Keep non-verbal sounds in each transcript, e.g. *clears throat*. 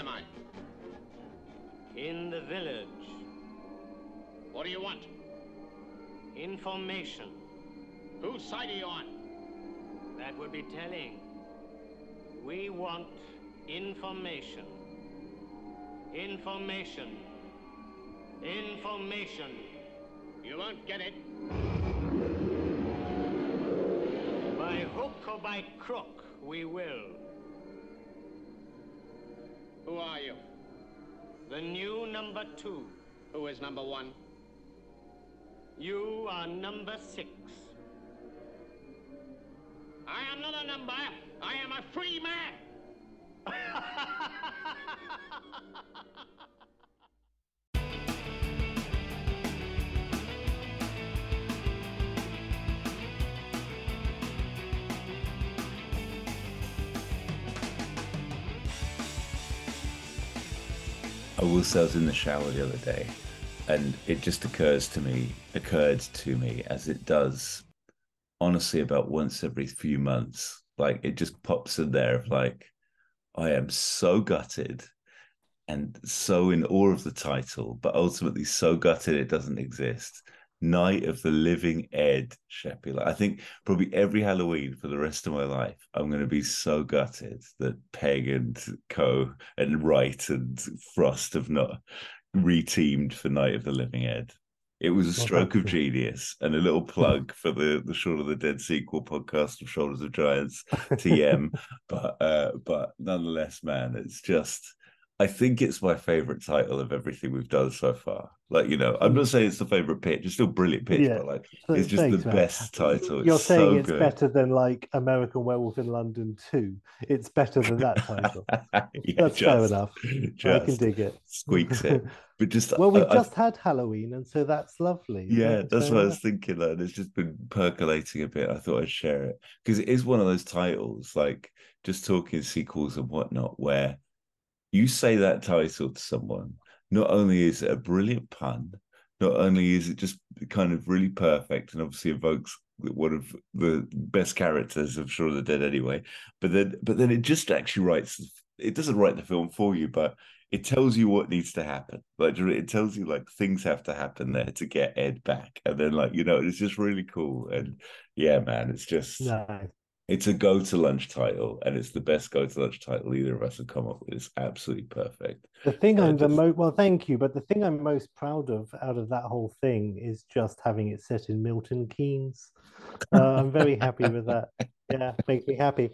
am I? In the village. What do you want? Information. Whose side are you on? That would be telling. We want information. Information. Information. You won't get it. By hook or by crook, we will. Who are you? The new number two. Who is number one? You are number six. I am not a number. I am a free man. *laughs* I will say I was in the shower the other day, and it just occurs to me, occurred to me as it does, honestly, about once every few months. Like it just pops in there of like, I am so gutted and so in awe of the title, but ultimately so gutted it doesn't exist. Night of the Living Ed, Sheppy. Like, I think probably every Halloween for the rest of my life, I'm going to be so gutted that Pegg and Co. and Wright and Frost have not reteamed for Night of the Living Ed. It was a stroke of genius and a little *laughs* plug for the the Shaun of the Dead sequel podcast of Shoulders of Giants TM. *laughs* but uh, but nonetheless, man, it's just I think it's my favorite title of everything we've done so far. Like, you know, I'm not saying it's the favorite pitch, it's still brilliant pitch, Yeah. but like it's just thanks, the man. best title. You're it's saying so it's good. better than like American Werewolf in London 2. It's better than that title. *laughs* yeah, That's fair just- enough. I can dig it. squeaks it. *laughs* But just well, we've I- I- just had Halloween, and so that's lovely. Yeah, That's that's fair what I was thinking. Like, it's just been percolating a bit. I thought I'd share it because it is one of those titles, like just talking sequels and whatnot, where you say that title to someone. Not only is it a brilliant pun, not only is it just kind of really perfect and obviously evokes one of the best characters of Shaun of the Dead anyway, but then but then it just actually writes. It doesn't write the film for you, but it tells you what needs to happen. Like it tells you like things have to happen there to get Ed back, and then like you know it's just really cool. And yeah, man, it's just. It's a go to lunch title, and it's the best go to lunch title either of us have come up with. It's absolutely perfect. The thing Uh, I'm the most well, thank you, but the thing I'm most proud of out of that whole thing is just having it set in Milton Keynes. Uh, I'm very happy with that. *laughs* Yeah, makes me happy.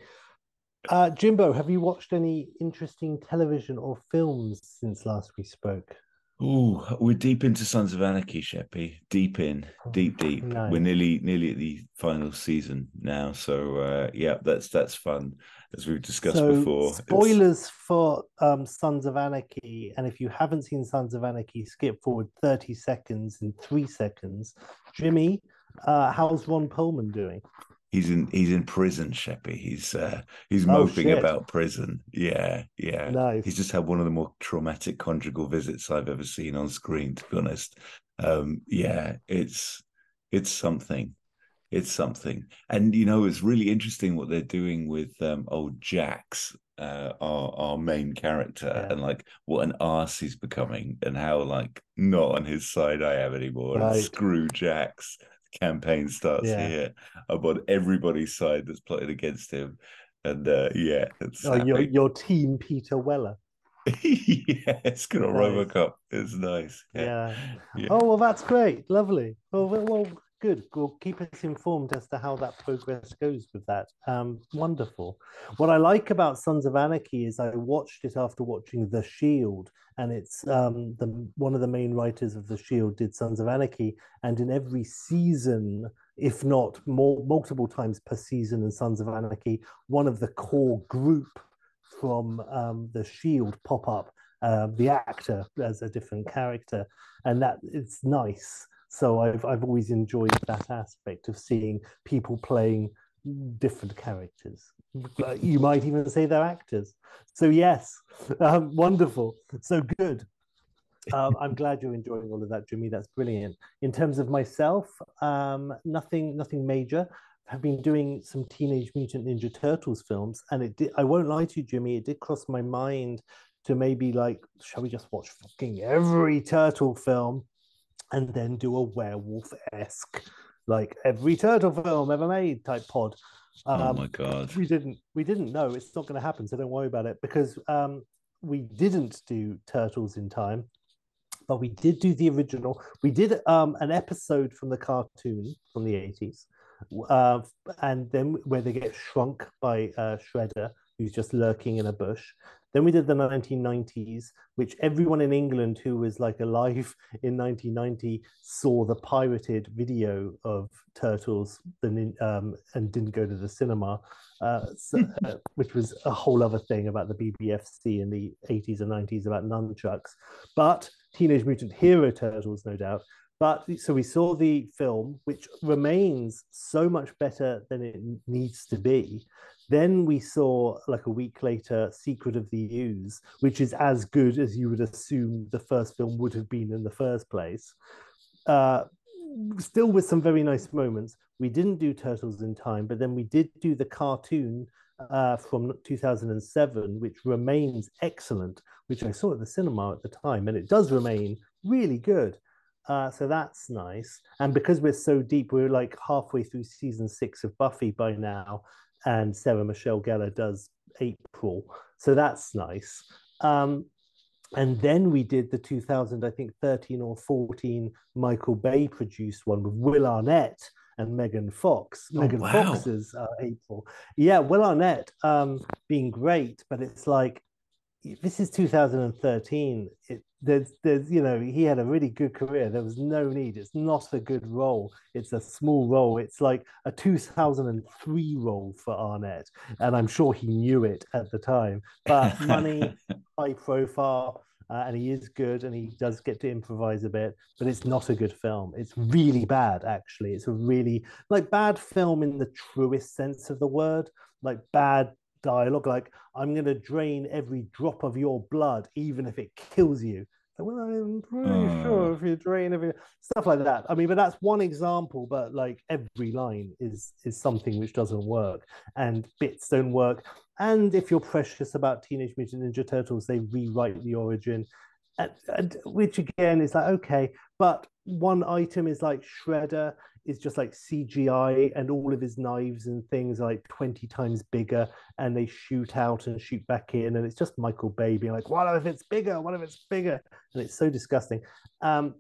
Uh, Jimbo, have you watched any interesting television or films since last we spoke? Ooh, we're deep into Sons of Anarchy, Sheppy. Deep in, deep, deep. Nice. We're nearly, nearly at the final season now. So uh, yeah, that's that's fun, as we've discussed so, before. It's- spoilers for um, Sons of Anarchy, and if you haven't seen Sons of Anarchy, skip forward 30 seconds in three seconds. Jimmy, uh, how's Ron Perlman doing? He's in he's in prison, Sheppy. He's uh he's Oh, moping shit. about prison. Yeah, yeah. Nice. He's just had one of the more traumatic conjugal visits I've ever seen on screen, to be honest. Um, yeah, it's it's something. It's something. And you know, it's really interesting what they're doing with um old Jax, uh our our main character, Yeah. and like what an ass he's becoming and how like not on his side I am anymore. and Right. Screw Jax campaign starts Yeah. here. I'm on everybody's side that's plotted against him. And uh, yeah, it's Oh, your your team, Peter Weller. *laughs* yeah, it's got a Nice. Robocop. It's nice. Yeah. Yeah. Oh well, that's great. Lovely. Well, well, well, good. Well, keep us informed as to how that progress goes with that. Um, wonderful. What I like about Sons of Anarchy is I watched it after watching The Shield, and it's um the one of the main writers of The Shield did Sons of Anarchy, and in every season. If not more, multiple times per season in Sons of Anarchy, one of the core group from um, the Shield pop up uh, the actor as a different character, and that it's nice. So I've I've always enjoyed that aspect of seeing people playing different characters. Uh, You might even say they're actors. So yes, *laughs* um, wonderful. So good. Um, I'm glad you're enjoying all of that, Jimmy. That's brilliant. In terms of myself, um, nothing nothing major. I've been doing some Teenage Mutant Ninja Turtles films, and it did, I won't lie to you, Jimmy. It did cross my mind to maybe like, shall we just watch fucking every turtle film and then do a werewolf esque, like every turtle film ever made type pod. oh Um, my god. we didn't we didn't know it's not going to happen so don't worry about it because um we didn't do turtles in time but we did do the original we did um an episode from the cartoon from the 80s uh, and then where they get shrunk by uh, shredder who's just lurking in a bush then we did the 1990s which everyone in england who was like alive *laughs* in 1990 saw the pirated video of turtles the um, and didn't go to the cinema uh, so, uh, *laughs* which was a whole other thing about the BBFC in the 80s and 90s about nunchucks. But Teenage Mutant Hero Turtles, no doubt. But so we saw the film, which remains so much better than it needs to be. Then we saw, like a week later, Secret of the Ooze, which is as good as you would assume the first film would have been in the first place. Uh, still with some very nice moments. We didn't do Turtles in Time, but then we did do the cartoon uh, from 2007, which remains excellent, which I saw at the cinema at the time, and it does remain really good. Uh, so that's nice. And because we're so deep, we're like halfway through season six of Buffy by now, and Sarah Michelle Gellar does April. So that's nice. Um, and then we did the 2000 i think 13 or 14 michael bay produced one with will arnett and megan fox Oh, megan wow. fox's uh, april yeah will arnett um, being great but it's like this is 2013 it, there's there's you know he had a really good career. There was no need. It's not a good role. It's a small role. It's like a 2003 role for arnett and i'm sure he knew it at the time. But *laughs* money high profile uh, and he is good and he does get to improvise a bit but it's not a good film. It's really bad actually. It's a really like bad film in the truest sense of the word. Like bad dialogue like i'm going to drain every drop of your blood even if it kills you. Well i'm pretty Oh. sure if you drain every stuff like that. I mean but that's one example but like every line is is something which doesn't work and bits don't work. And if you're precious about Teenage Mutant Ninja Turtles, they rewrite the origin, and, and, which again is like okay, but one item is like Shredder is just like CGI, and all of his knives and things are like twenty times bigger, and they shoot out and shoot back in, and it's just Michael Bay being like, "What if it's bigger? What if it's bigger?" And it's so disgusting. Um,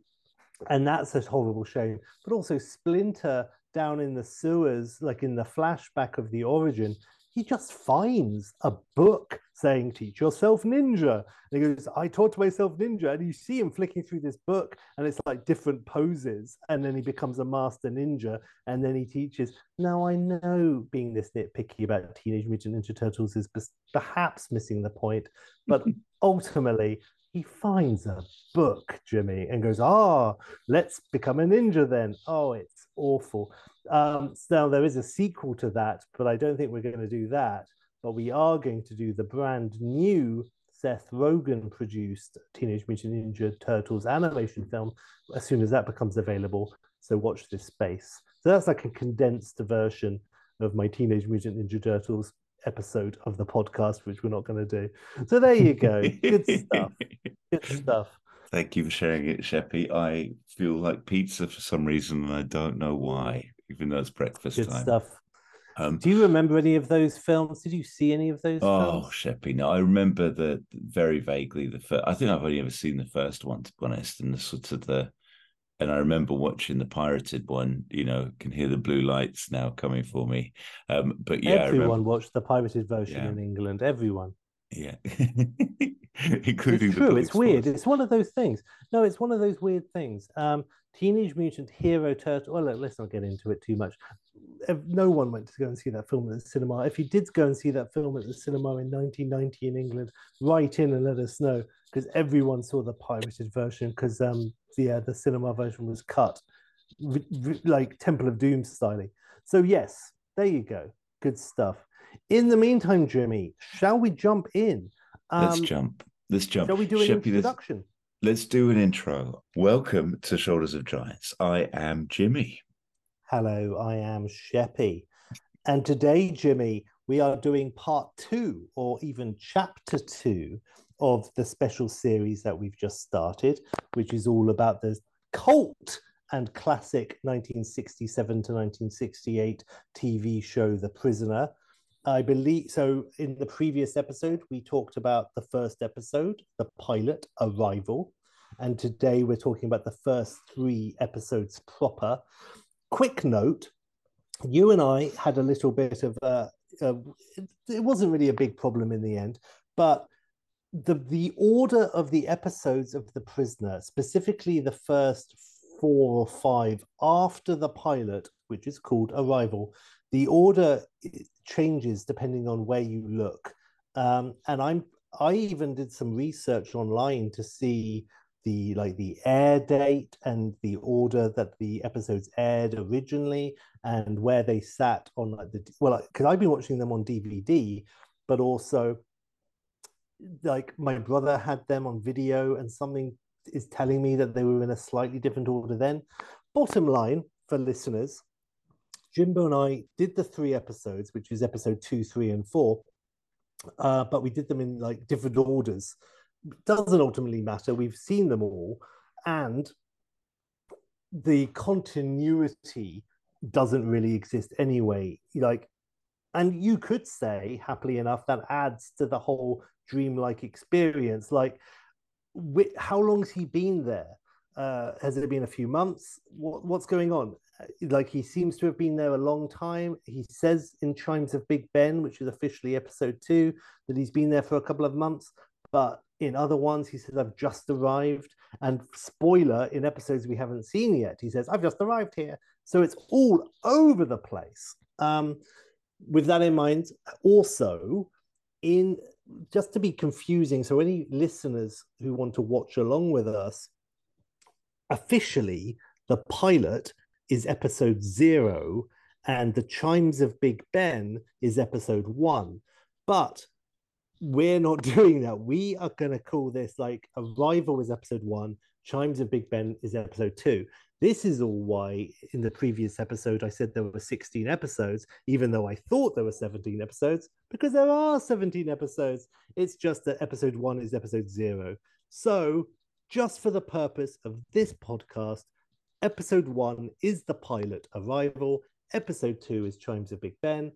and that's a horrible shame. But also Splinter down in the sewers, like in the flashback of the origin, he just finds a book saying teach yourself ninja. And he goes i taught myself ninja. And you see him flicking through this book and it's like different poses. And then he becomes a master ninja and then he teaches. Now i know being this nitpicky about teenage mutant ninja turtles is perhaps missing the point but *laughs* ultimately he finds a book jimmy and goes ah let's become a ninja then. Oh it's awful um, now there is a sequel to that, but I don't think we're going to do that. But we are going to do the brand new Seth Rogen produced Teenage Mutant Ninja Turtles animation film as soon as that becomes available. So watch this space. So that's like a condensed version of my Teenage Mutant Ninja Turtles episode of the podcast, which we're not going to do. So there you go. Good *laughs* stuff. Good stuff. Thank you for sharing it, Sheppy. I feel like pizza for some reason, and I don't know why, even though it's breakfast Good time. stuff. Um, Do you remember any of those films? Did you see any of those oh, films? Sheppy. No, I remember the very vaguely the first. I think I've only ever seen the first one, to be honest, and the sort of the. And I remember watching the pirated one. You know, can hear the blue lights now coming for me. Um, but yeah, Everyone watched the pirated version Yeah. in England. Everyone. yeah, *laughs* including It's true. It's weird. It's one of those things. No, it's one of those weird things. Um, Teenage Mutant Hero Turtle. Well, look, let's not get into it too much. No one went to go and see that film at the cinema. If you did go and see that film at the cinema in 1990 in England, write in and let us know because everyone saw the pirated version because um, yeah, the cinema version was cut, r- r- like Temple of Doom styling. So yes, there you go. Good stuff. In the meantime, Jimmy, shall we jump in? Let's Um, jump. Let's jump. Shall we do an let's- introduction? Let's do an intro. Welcome to Shoulders of Giants. I am Jimmy. Hello, I am Sheppy. And today, Jimmy, we are doing part two or even chapter two of the special series that we've just started, which is all about the cult and classic 1967 to 1968 TV show The Prisoner. I believe so. In the previous episode, we talked about the first episode, the pilot, Arrival. And today we're talking about the first three episodes proper. Quick note you and I had a little bit of uh, uh, it wasn't really a big problem in the end, but the the order of the episodes of the prisoner, specifically the first four or five after the pilot, which is called Arrival, the order changes depending on where you look. Um, and I'm I even did some research online to see the like the air date and the order that the episodes aired originally and where they sat on like the well because I've been watching them on DVD, but also like my brother had them on video and something is telling me that they were in a slightly different order then. Bottom line for listeners, Jimbo and I did the three episodes, which is episode two, three, and four, uh, but we did them in like different orders. Doesn't ultimately matter. We've seen them all, and the continuity doesn't really exist anyway. Like, and you could say, happily enough, that adds to the whole dreamlike experience. Like, how long's he been there? Uh, has it been a few months? What, what's going on? Uh, like he seems to have been there a long time. He says in Chimes of Big Ben, which is officially episode two, that he's been there for a couple of months. But in other ones, he says, I've just arrived. And spoiler, in episodes we haven't seen yet, he says, I've just arrived here. So it's all over the place. Um, with that in mind, also, in just to be confusing, so any listeners who want to watch along with us, officially, the pilot is episode zero, and the chimes of Big Ben is episode one. But we're not *laughs* doing that. We are going to call this like Arrival is episode one, Chimes of Big Ben is episode two. This is all why in the previous episode I said there were 16 episodes, even though I thought there were 17 episodes, because there are 17 episodes. It's just that episode one is episode zero. So, just for the purpose of this podcast, episode one is the pilot Arrival, episode two is Chimes of Big Ben,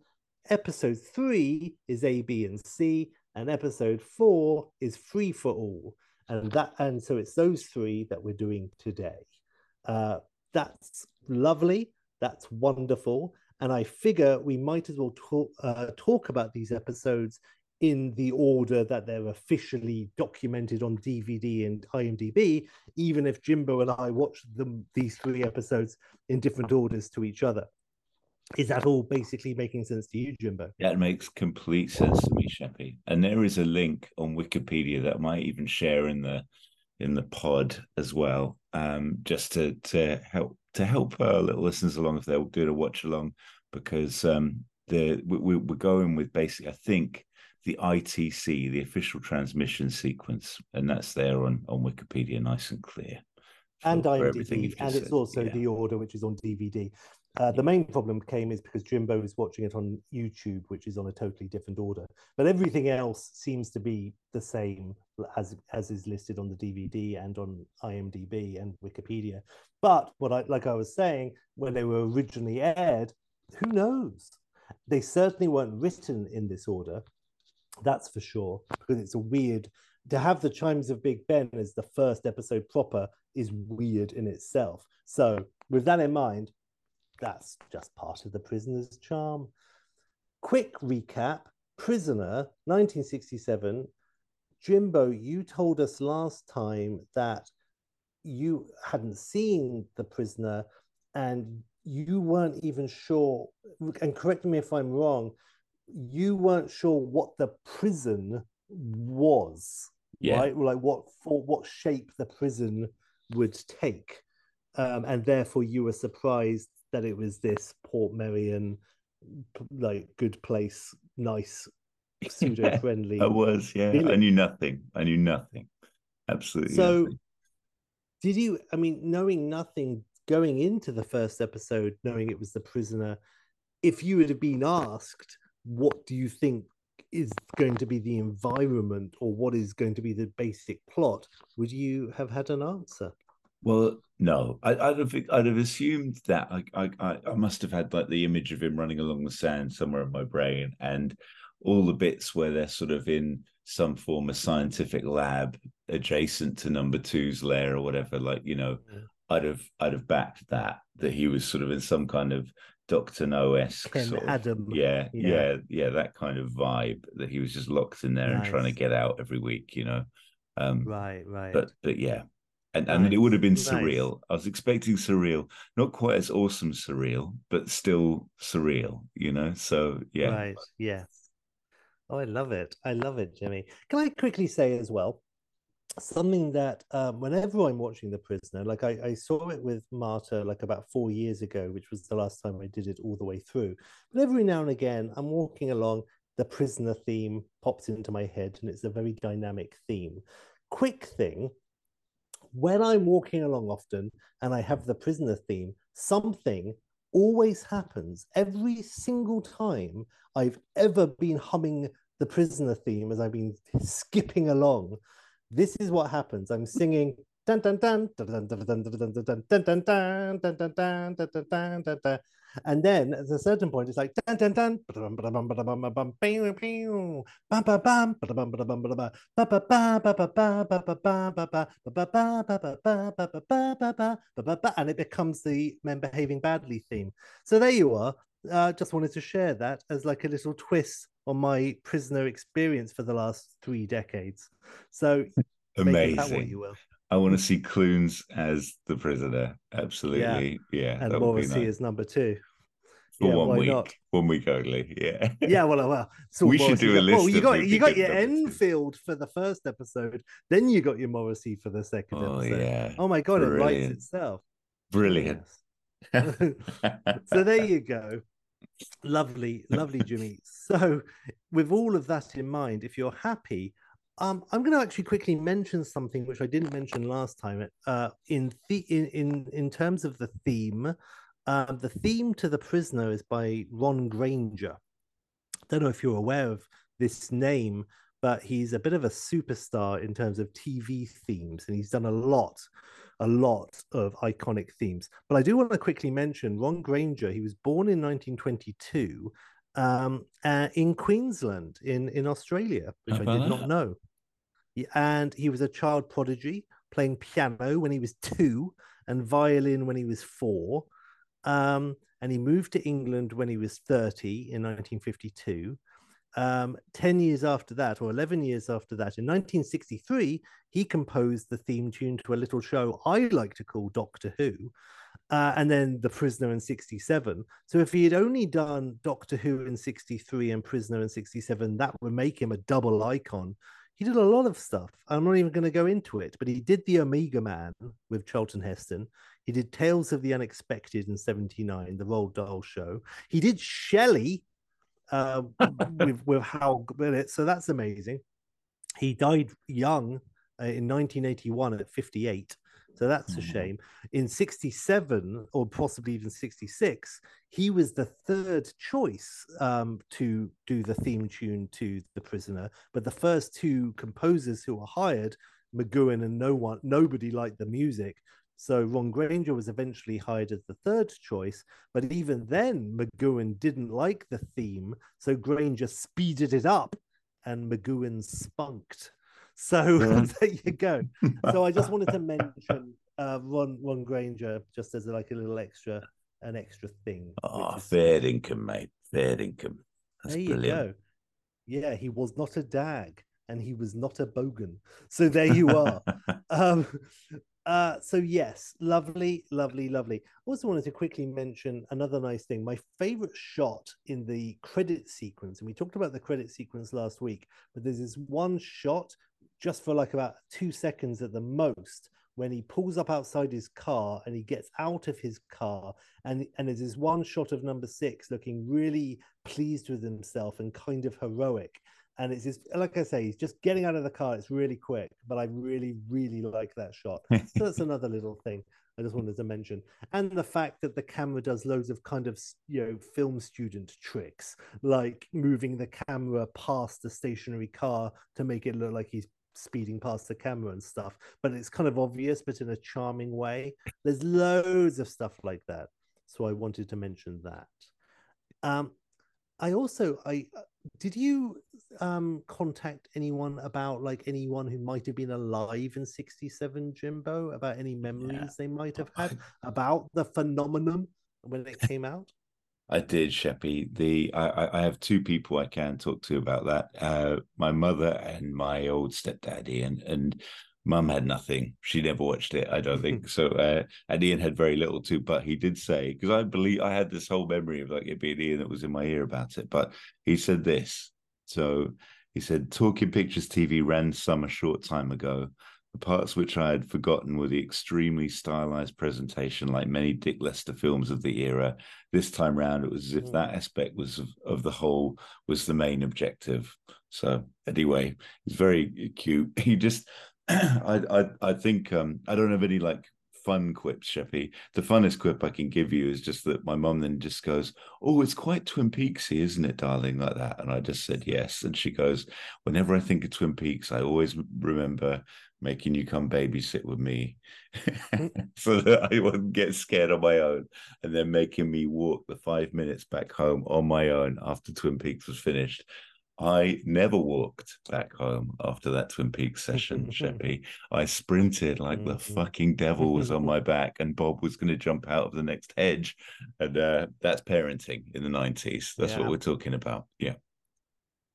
episode three is A, B, and C, and episode four is Free for All. And that and so it's those three that we're doing today. Uh, that's lovely. That's wonderful. And I figure we might as well talk, uh, talk about these episodes in the order that they're officially documented on DVD and IMDb, even if Jimbo and I watched them these three episodes in different orders to each other. Is that all basically making sense to you, Jimbo? That makes complete sense to me, Sheppy. And there is a link on Wikipedia that I might even share in the in the pod as well, um, just to to help to help our little listeners along if they're doing a watch along, because um, the we, we're going with basically, I think the ITC, the official transmission sequence, and that's there on on Wikipedia, nice and clear. For, and IMDb, and it's also yeah. the order which is on DVD. Uh, the main problem came is because Jimbo was watching it on YouTube, which is on a totally different order. But everything else seems to be the same as as is listed on the DVD and on IMDb and Wikipedia. But what I like I was saying, when they were originally aired, who knows? They certainly weren't written in this order. That's for sure, because it's a weird to have the chimes of Big Ben as the first episode proper is weird in itself. So with that in mind, that's just part of the prisoner's charm. Quick recap Prisoner, 1967. Jimbo, you told us last time that you hadn't seen The Prisoner and you weren't even sure, and correct me if I'm wrong, you weren't sure what the prison was, yeah. right? Like what for what shape the prison would take. Um, and therefore you were surprised that it was this Port Portmeirion, like good place, nice, *laughs* pseudo friendly. I was, yeah. Feeling. I knew nothing. I knew nothing. Absolutely. So, nothing. did you? I mean, knowing nothing going into the first episode, knowing it was the prisoner, if you would have been asked, what do you think is going to be the environment or what is going to be the basic plot, would you have had an answer? Well, no, I, would have I'd have assumed that I, I I must have had like the image of him running along the sand somewhere in my brain, and all the bits where they're sort of in some form of scientific lab adjacent to number two's lair or whatever. Like you know, yeah. I'd have I'd have backed that that he was sort of in some kind of Doctor No esque sort of, Adam. Yeah, yeah, yeah, yeah, that kind of vibe that he was just locked in there nice. and trying to get out every week. You know, um, right, right. But but yeah, and nice. and it would have been surreal. Nice. I was expecting surreal, not quite as awesome surreal, but still surreal. You know, so yeah, right, yeah. Oh, I love it. I love it, Jimmy. Can I quickly say as well, something that um, whenever I'm watching The Prisoner, like I, I, saw it with Marta like about four years ago, which was the last time I did it all the way through. But every now and again, I'm walking along, the Prisoner theme pops into my head, and it's a very dynamic theme. Quick thing when I'm walking along often and I have the Prisoner theme, something always happens every single time I've ever been humming the prisoner theme as I've been skipping along. This is what happens. I'm singing dun dun dun dun dun dun dun dun dun dun dun dun dun dun dun dun dun dun and then at a certain point, it's like dun dun dun and it becomes the men behaving badly theme. So there you are. Uh, just wanted to share that as like a little twist on my prisoner experience for the last three decades. So amazing. I want to see Clunes as the prisoner. Absolutely, yeah. yeah and Morrissey nice. as number two. For yeah, one week, not? one week only. Yeah. *laughs* Yeah. Well, well. So we should do a list. Well, you got you got your Enfield for the first episode, then you got your Morrissey for the second oh, episode. Yeah. Oh my god, Brilliant. it writes itself. Brilliant. Yes. *laughs* so there you go. Lovely, lovely, *laughs* Jimmy. So, with all of that in mind, if you're happy, um, I'm going to actually quickly mention something which I didn't mention last time. Uh, in the in in in terms of the theme, uh, the theme to the prisoner is by Ron Grainer. I Don't know if you're aware of this name, but he's a bit of a superstar in terms of TV themes, and he's done a lot, a lot of iconic themes. But I do want to quickly mention Ron Grainer. He was born in 1922 um, uh, in Queensland, in in Australia, which I did not know and he was a child prodigy, playing piano when he was two and violin when he was four. Um, and he moved to England when he was 30 in 1952. Um, 10 years after that, or 11 years after that, in 1963, he composed the theme tune to a little show I like to call Doctor Who, uh, and then The Prisoner in 67. So if he had only done Doctor Who in 63 and Prisoner in 67, that would make him a double icon he did a lot of stuff. I'm not even going to go into it, but he did the Omega Man with Charlton Heston. He did Tales of the Unexpected in '79, the Roald Dahl show. He did Shelley uh, *laughs* with with Hywel Bennett, so that's amazing. He died young uh, in 1981 at 58. So that's a mm-hmm. shame. In 67 or possibly even 66, he was the third choice um, to do the theme tune to The Prisoner. But the first two composers who were hired, McGoohan and no one, nobody liked the music. So Ron Grainer was eventually hired as the third choice, but even then, McGoohan didn't like the theme, so Grainer speeded it up, and McGoohan spunked. So *laughs* there you go. So I just wanted to *laughs* mention uh, Ron Ron Grainer just as like a little extra an extra thing. Oh, is... fair income, mate. Fair income. That's there brilliant. you go. Yeah, he was not a dag and he was not a bogan. So there you are. *laughs* um, uh, so yes, lovely, lovely, lovely. Also wanted to quickly mention another nice thing. My favorite shot in the credit sequence, and we talked about the credit sequence last week, but there's this one shot just for like about two seconds at the most when he pulls up outside his car and he gets out of his car and and there's this one shot of number six looking really pleased with himself and kind of heroic and it's just like I say, he's just getting out of the car. It's really quick, but I really, really like that shot. *laughs* so that's another little thing I just wanted to mention, and the fact that the camera does loads of kind of you know film student tricks, like moving the camera past the stationary car to make it look like he's speeding past the camera and stuff. But it's kind of obvious, but in a charming way. There's loads of stuff like that, so I wanted to mention that. Um, I also I did you um contact anyone about like anyone who might have been alive in 67 jimbo about any memories yeah. they might have had *laughs* about the phenomenon when it came out i did sheppy the I, I have two people i can talk to about that uh my mother and my old stepdaddy and and Mum had nothing. She never watched it. I don't think *laughs* so. Uh, and Ian had very little too, but he did say because I believe I had this whole memory of like it being Ian that was in my ear about it. But he said this. So he said, "Talking Pictures TV ran some a short time ago. The parts which I had forgotten were the extremely stylized presentation, like many Dick Lester films of the era. This time round, it was as if mm. that aspect was of, of the whole was the main objective. So anyway, it's very cute. *laughs* He just I, I I think um, I don't have any like fun quips, Sheppy. The funnest quip I can give you is just that my mum then just goes, "Oh, it's quite Twin Peaksy, isn't it, darling?" Like that, and I just said yes, and she goes, "Whenever I think of Twin Peaks, I always remember making you come babysit with me, *laughs* so that I wouldn't get scared on my own, and then making me walk the five minutes back home on my own after Twin Peaks was finished." I never walked back home after that Twin Peaks session, *laughs* Sheppy. I sprinted like the mm-hmm. fucking devil was on my *laughs* back, and Bob was going to jump out of the next hedge. And uh, that's parenting in the 90s. That's yeah. what we're talking about. Yeah.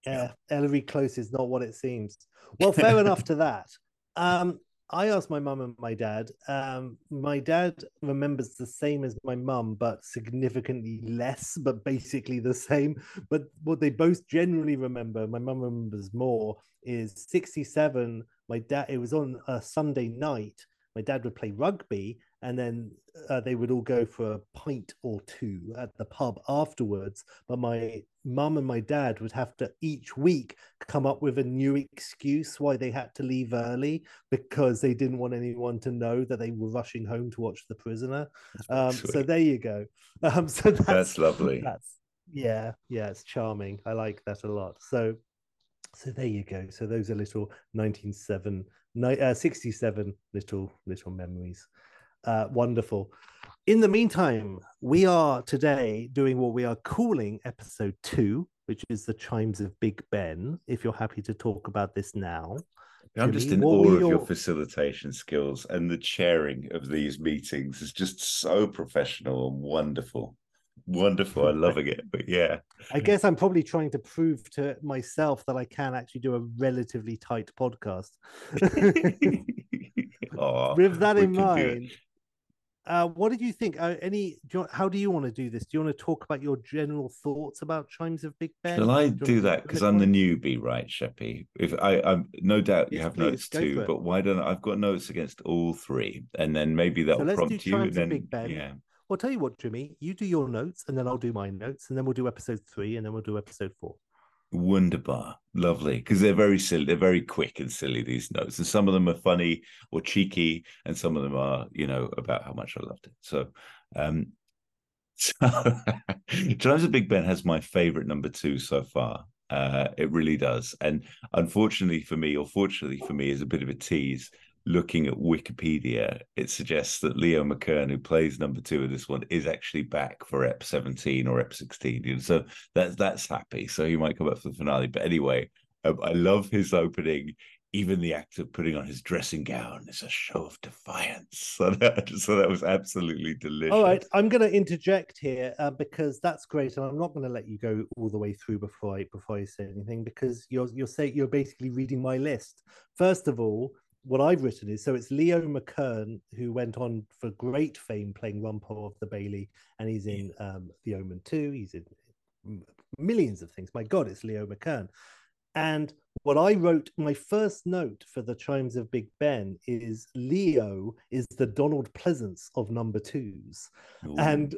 Yeah. Ellery Close is not what it seems. Well, fair enough to that. *laughs* Um, I asked my mum and my dad. Um, my dad remembers the same as my mum, but significantly less, but basically the same. But what they both generally remember, my mum remembers more, is 67. My dad, it was on a Sunday night. My dad would play rugby, and then uh, they would all go for a pint or two at the pub afterwards. But my mum and my dad would have to each week come up with a new excuse why they had to leave early because they didn't want anyone to know that they were rushing home to watch The Prisoner. Um, so there you go. *laughs* Um, so that's, that's lovely. That's yeah, yeah, it's charming. I like that a lot. So so there you go. So those are little 197 uh, 67 little little memories. Uh, wonderful. In the meantime, we are today doing what we are calling episode two, which is the chimes of Big Ben. If you're happy to talk about this now. I'm Jimmy, just in awe of your... your facilitation skills and the chairing of these meetings is just so professional and wonderful wonderful. I'm loving it. But yeah. I guess I'm probably trying to prove to myself that I can actually do a relatively tight podcast. *laughs* *laughs* With that in mind, uh, what did you think? Uh, any? Do you, how do you want to do this? Do you want to talk about your general thoughts about Chimes of Big Ben? Shall I do, do that? Because I'm the newbie, right, Sheppy? If I, I'm no doubt you yes, have please, notes too, but why don't I, I've got notes against all three, and then maybe that'll so prompt you. And then, Big Ben. yeah. Well, tell you what, Jimmy, you do your notes, and then I'll do my notes, and then we'll do episode three, and then we'll do episode four. Wunderbar, lovely, because they're very silly. They're very quick and silly. These notes, and some of them are funny or cheeky, and some of them are, you know, about how much I loved it. So, um, *laughs* so Chimes of Big Ben has my favorite number two so far. Uh, it really does, and unfortunately for me, or fortunately for me, is a bit of a tease looking at Wikipedia, it suggests that Leo McKern, who plays number two in this one, is actually back for Ep 17 or Ep 16. So that's that's happy. So he might come up for the finale. But anyway, um, I love his opening. Even the act of putting on his dressing gown is a show of defiance. *laughs* So that, so that was absolutely delicious. All right, I'm going to interject here uh, because that's great, and I'm not going to let you go all the way through before I before I say anything because you're you're saying you're basically reading my list. First of all, what I've written is so it's Leo McKern who went on for great fame playing Rumpole of the Bailey, and he's in um, The Omen 2. He's in millions of things. My God, it's Leo McKern. And what I wrote, my first note for the Chimes of Big Ben is Leo is the Donald Pleasence of number twos. Ooh. And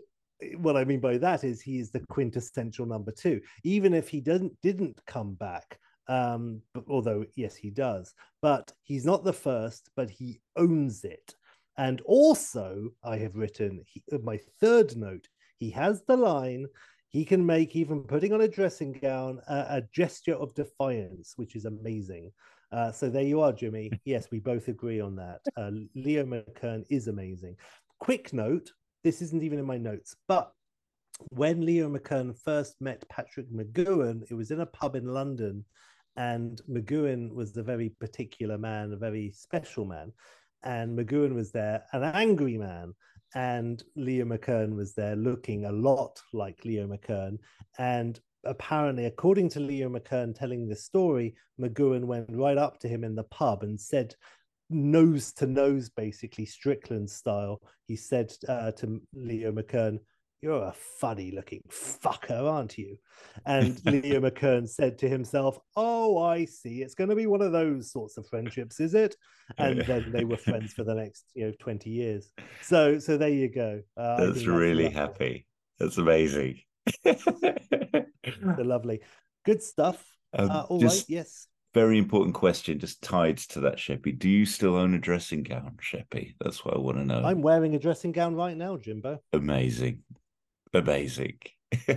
what I mean by that is he is the quintessential number two. Even if he doesn't didn't come back Um, but although yes, he does, but he's not the first, but he owns it. And also, I have written he, my third note. He has the line. He can make even putting on a dressing gown a, a gesture of defiance, which is amazing. Uh, so there you are, Jimmy. *laughs* Yes, we both agree on that. Uh, Leo McKern is amazing. Quick note: this isn't even in my notes, but when Leo McKern first met Patrick McGoohan, it was in a pub in London, and McGoohan was a very particular man, a very special man, and McGoohan was there, an angry man, and Leo McKern was there, looking a lot like Leo McKern, and apparently, according to Leo McKern telling this story, McGoohan went right up to him in the pub and said, nose to nose, basically Strickland style. He said uh, to Leo McKern, "You're a funny looking fucker, aren't you?" And *laughs* Leo McKern said to himself, "Oh, I see. It's going to be one of those sorts of friendships, is it?" And then they were friends for the next, you know, twenty years. So, so there you go. Uh, that's really that's happy. That's amazing. They're lovely. Good stuff. *laughs* Um, uh, all right. Yes. Very important question, just tied to that, Sheppy. Do you still own a dressing gown, Sheppy? That's what I want to know. I'm wearing a dressing gown right now, Jimbo. Amazing. Amazing. *laughs*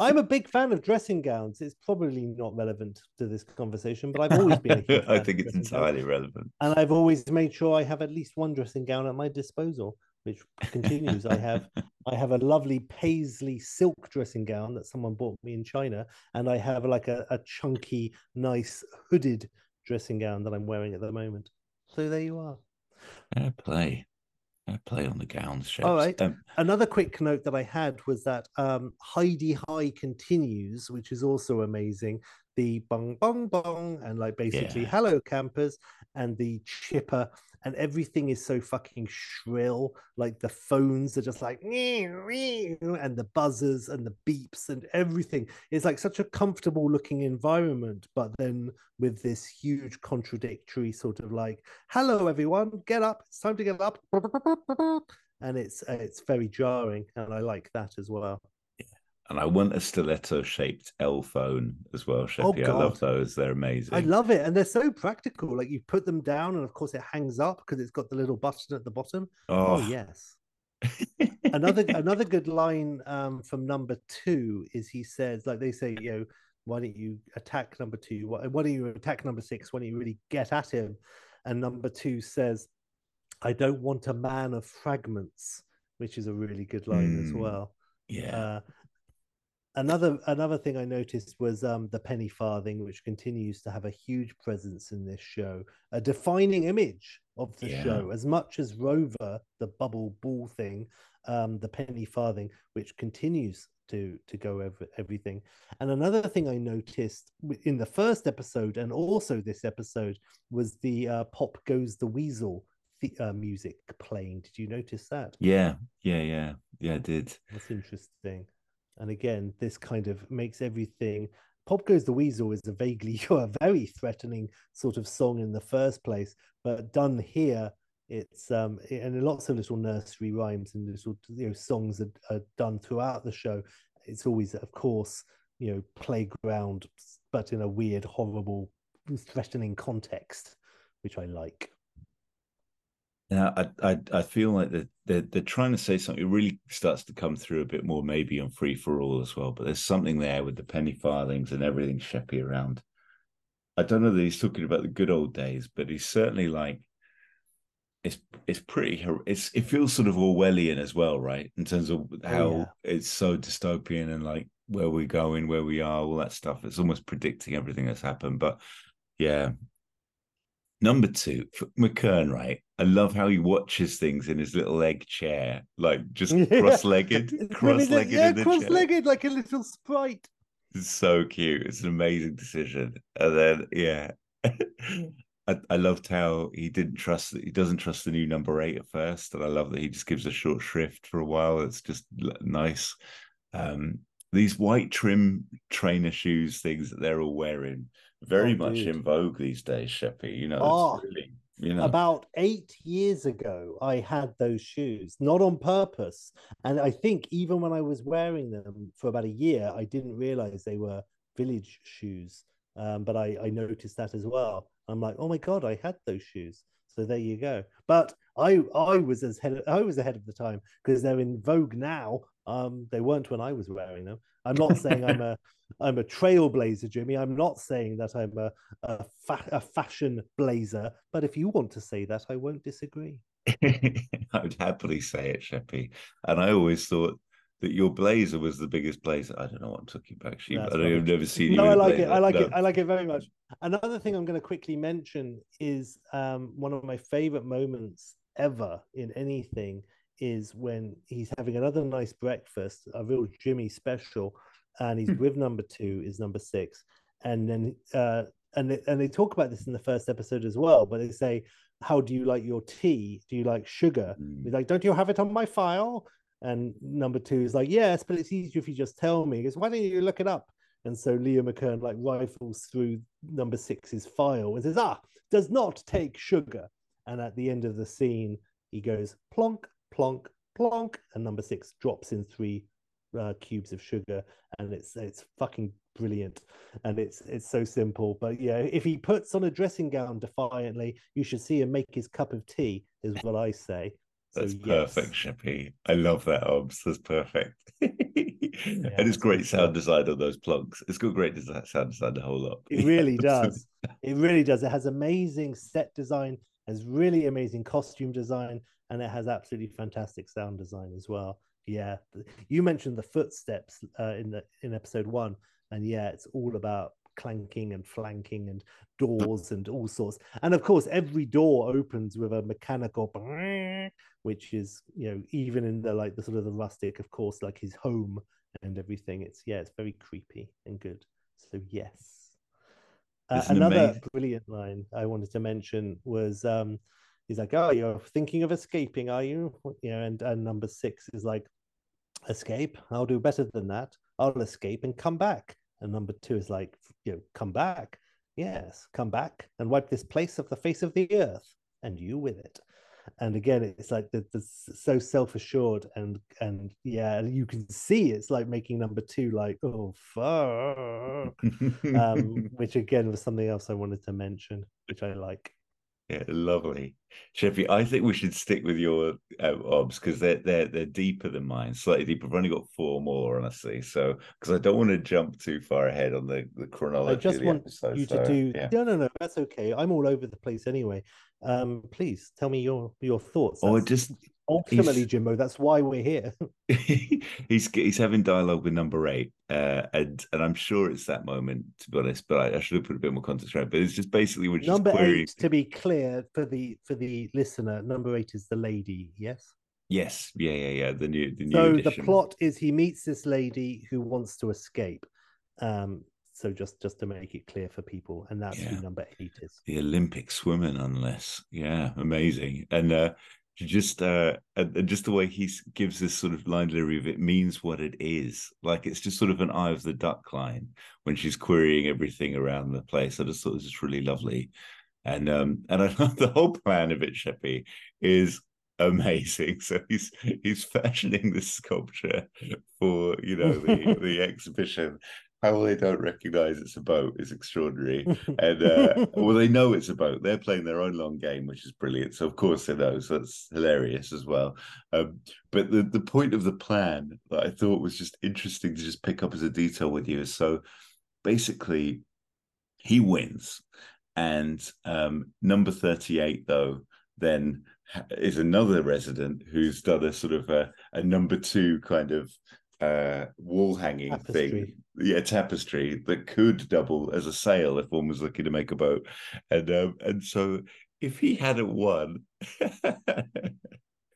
I'm a big fan of dressing gowns. It's probably not relevant to this conversation, but I've always been. *laughs* I think it's entirely gowns. relevant. And I've always made sure I have at least one dressing gown at my disposal which continues. I have *laughs* I have a lovely paisley silk dressing gown that someone bought me in China, and I have like a, a chunky, nice hooded dressing gown that I'm wearing at the moment. So there you are. Fair play. Fair play on the gowns. Shapes. All right. Um, Another quick note that I had was that um, Hi-de-Hi continues, which is also amazing the bong bong bong and like basically yeah. hello campers and the chipper and everything is so fucking shrill. Like the phones are just like and the buzzers and the beeps and everything. It's like such a comfortable looking environment but then with this huge contradictory sort of like hello everyone get up it's time to get up and it's it's very jarring and i like that as well and I want a stiletto shaped L phone as well, Sheppy. Oh, I love those. They're amazing. I love it. And they're so practical. Like you put them down, and of course, it hangs up because it's got the little button at the bottom. Oh, oh yes. *laughs* another another good line um, from number two is he says, like they say, you know, why don't you attack number two? Why, why don't you attack number six? Why don't you really get at him? And number two says, I don't want a man of fragments, which is a really good line mm, as well. Yeah. Uh, another another thing I noticed was um, the penny farthing, which continues to have a huge presence in this show, a defining image of the yeah. show. As much as Rover, the bubble ball thing, um, the penny farthing, which continues to to go over everything. And another thing I noticed in the first episode and also this episode was the uh, "Pop Goes the Weasel." Uh, music playing. Did you notice that? Yeah, yeah, yeah, yeah. I did. That's interesting. And again, this kind of makes everything. Pop Goes the Weasel is a vaguely, *laughs* a very threatening sort of song in the first place, but done here, it's um and lots of little nursery rhymes and little you know songs are, are done throughout the show. It's always, of course, you know, playground, but in a weird, horrible, threatening context, which I like. Yeah, I, I I feel like they're, they're they're trying to say something. It really starts to come through a bit more, maybe on free for all as well. But there's something there with the penny farthings and everything Sheppy around. I don't know that he's talking about the good old days, but he's certainly like it's it's pretty it's it feels sort of Orwellian as well, right? In terms of oh, how oh, yeah. it's so dystopian and like where we're going, where we are, all that stuff. It's almost predicting everything that's happened. But yeah, Number two, McKern, right? I love how he watches things in his little egg chair, like just *laughs* yeah. cross-legged, cross-legged, yeah, cross-legged, chair. like a little sprite. It's so cute. It's an amazing decision. And then, yeah, *laughs* I, I loved how he didn't trust he doesn't trust the new number eight at first, and I love that he just gives a short shrift for a while. It's just nice. Um, these white trim trainer shoes things that they're all wearing very oh, much dude. in vogue these days, Sheppy. You know, oh, really, you know, about eight years ago, I had those shoes, not on purpose, and I think even when I was wearing them for about a year, I didn't realize they were village shoes. Um, but I, I noticed that as well. I'm like, oh my god, I had those shoes. So there you go. But I I was as head I was ahead of the time because they're in vogue now. Um, they weren't when I was wearing them. I'm not saying I'm a *laughs* I'm a trailblazer, Jimmy. I'm not saying that I'm a a, fa- a fashion blazer. But if you want to say that, I won't disagree. *laughs* I would happily say it, Sheppy. And I always thought that your blazer was the biggest blazer. I don't know what I'm talking about. That's I don't, I've never seen you. No, I like it. I like No. it. I like it very much. Another thing I'm going to quickly mention is um, one of my favorite moments ever in anything is when he's having another nice breakfast, a real Jimmy special, and he's with number two is number six, and then uh, and they, and they talk about this in the first episode as well, but they say, "How do you like your tea? Do you like sugar?" Mm. He's like, "Don't you have it on my file?" And number two is like, "Yes, but it's easier if you just tell me." He goes, "Why don't you look it up?" And so Leo McKern like rifles through number six's file and says, "Ah, does not take sugar." And at the end of the scene, he goes plonk, plonk, plonk, and number six drops in three uh, cubes of sugar, and it's it's fucking brilliant, and it's it's so simple. But yeah, if he puts on a dressing gown defiantly, you should see him make his cup of tea. Is what I say. So, That's yes. perfect, Sheppy. I love that, Obs. That's perfect. *laughs* and it's great sound design on those plunks. It's got great desi- sound design, the whole lot. It really *laughs* Yeah, does. It really does. It has amazing set design, has really amazing costume design, and it has absolutely fantastic sound design as well. Yeah, you mentioned the footsteps uh, in the in episode one, and yeah, it's all about clanking and flanking and doors and all sorts. And of course, every door opens with a mechanical, which is you know even in the like the sort of the rustic, of course, like his home and everything. It's yeah, it's very creepy and good. So yes. Uh, another amazing- brilliant line I wanted to mention was um he's like, Oh, you're thinking of escaping, are you? You know, and, and number six is like, Escape, I'll do better than that. I'll escape and come back. And number two is like, you know, come back. Yes, come back and wipe this place off the face of the earth, and you with it. And again, it's like the, the so self-assured and and yeah, you can see it's like making number two like, oh fuck *laughs* um, which again was something else I wanted to mention, which I like. Yeah, lovely, Sheppy. I think we should stick with your uh, obs because they're they're they're deeper than mine, slightly deeper. I've only got four more, honestly. So because I don't want to jump too far ahead on the the chronology. I just want episode, you to so, do Yeah. no, no, no. That's okay. I'm all over the place anyway. Um, please tell me your your thoughts. Oh, I just ultimately, Jimbo, that's why we're here. *laughs* *laughs* he's he's having dialogue with number eight, uh, and and I'm sure it's that moment to be honest. But I, I should have put a bit more context around. it. But it's just basically when she's number querying. eight, to be clear for the for the listener, number eight is the lady. Yes. Yes, yeah, yeah, yeah. The new the new So the plot is he meets this lady who wants to escape. Um, so just just to make it clear for people, and that's Yeah. who number eight is. the Olympic swimming, unless yeah, amazing. And uh just uh just the way he gives this sort of line delivery of it means what it is. Like it's just sort of an eye of the duck line when she's querying everything around the place. I just thought it was just really lovely. And um and *laughs* I love the whole plan of it, Sheppy, is amazing. *laughs* So he's he's fashioning this sculpture for you know the the *laughs* exhibition. How they don't recognize it's a boat is extraordinary and uh, well, they know it's a boat. They're playing their own long game, which is brilliant. So of course they know. So that's hilarious as well. Um, but the the point of the plan that I thought was just interesting to just pick up as a detail with you is so basically he wins, and um, number thirty eight though then is another resident who's done a sort of a, a number two kind of uh wall hanging thing. Yeah tapestry that could double as a sail if one was looking to make a boat. And um and so if he hadn't won *laughs*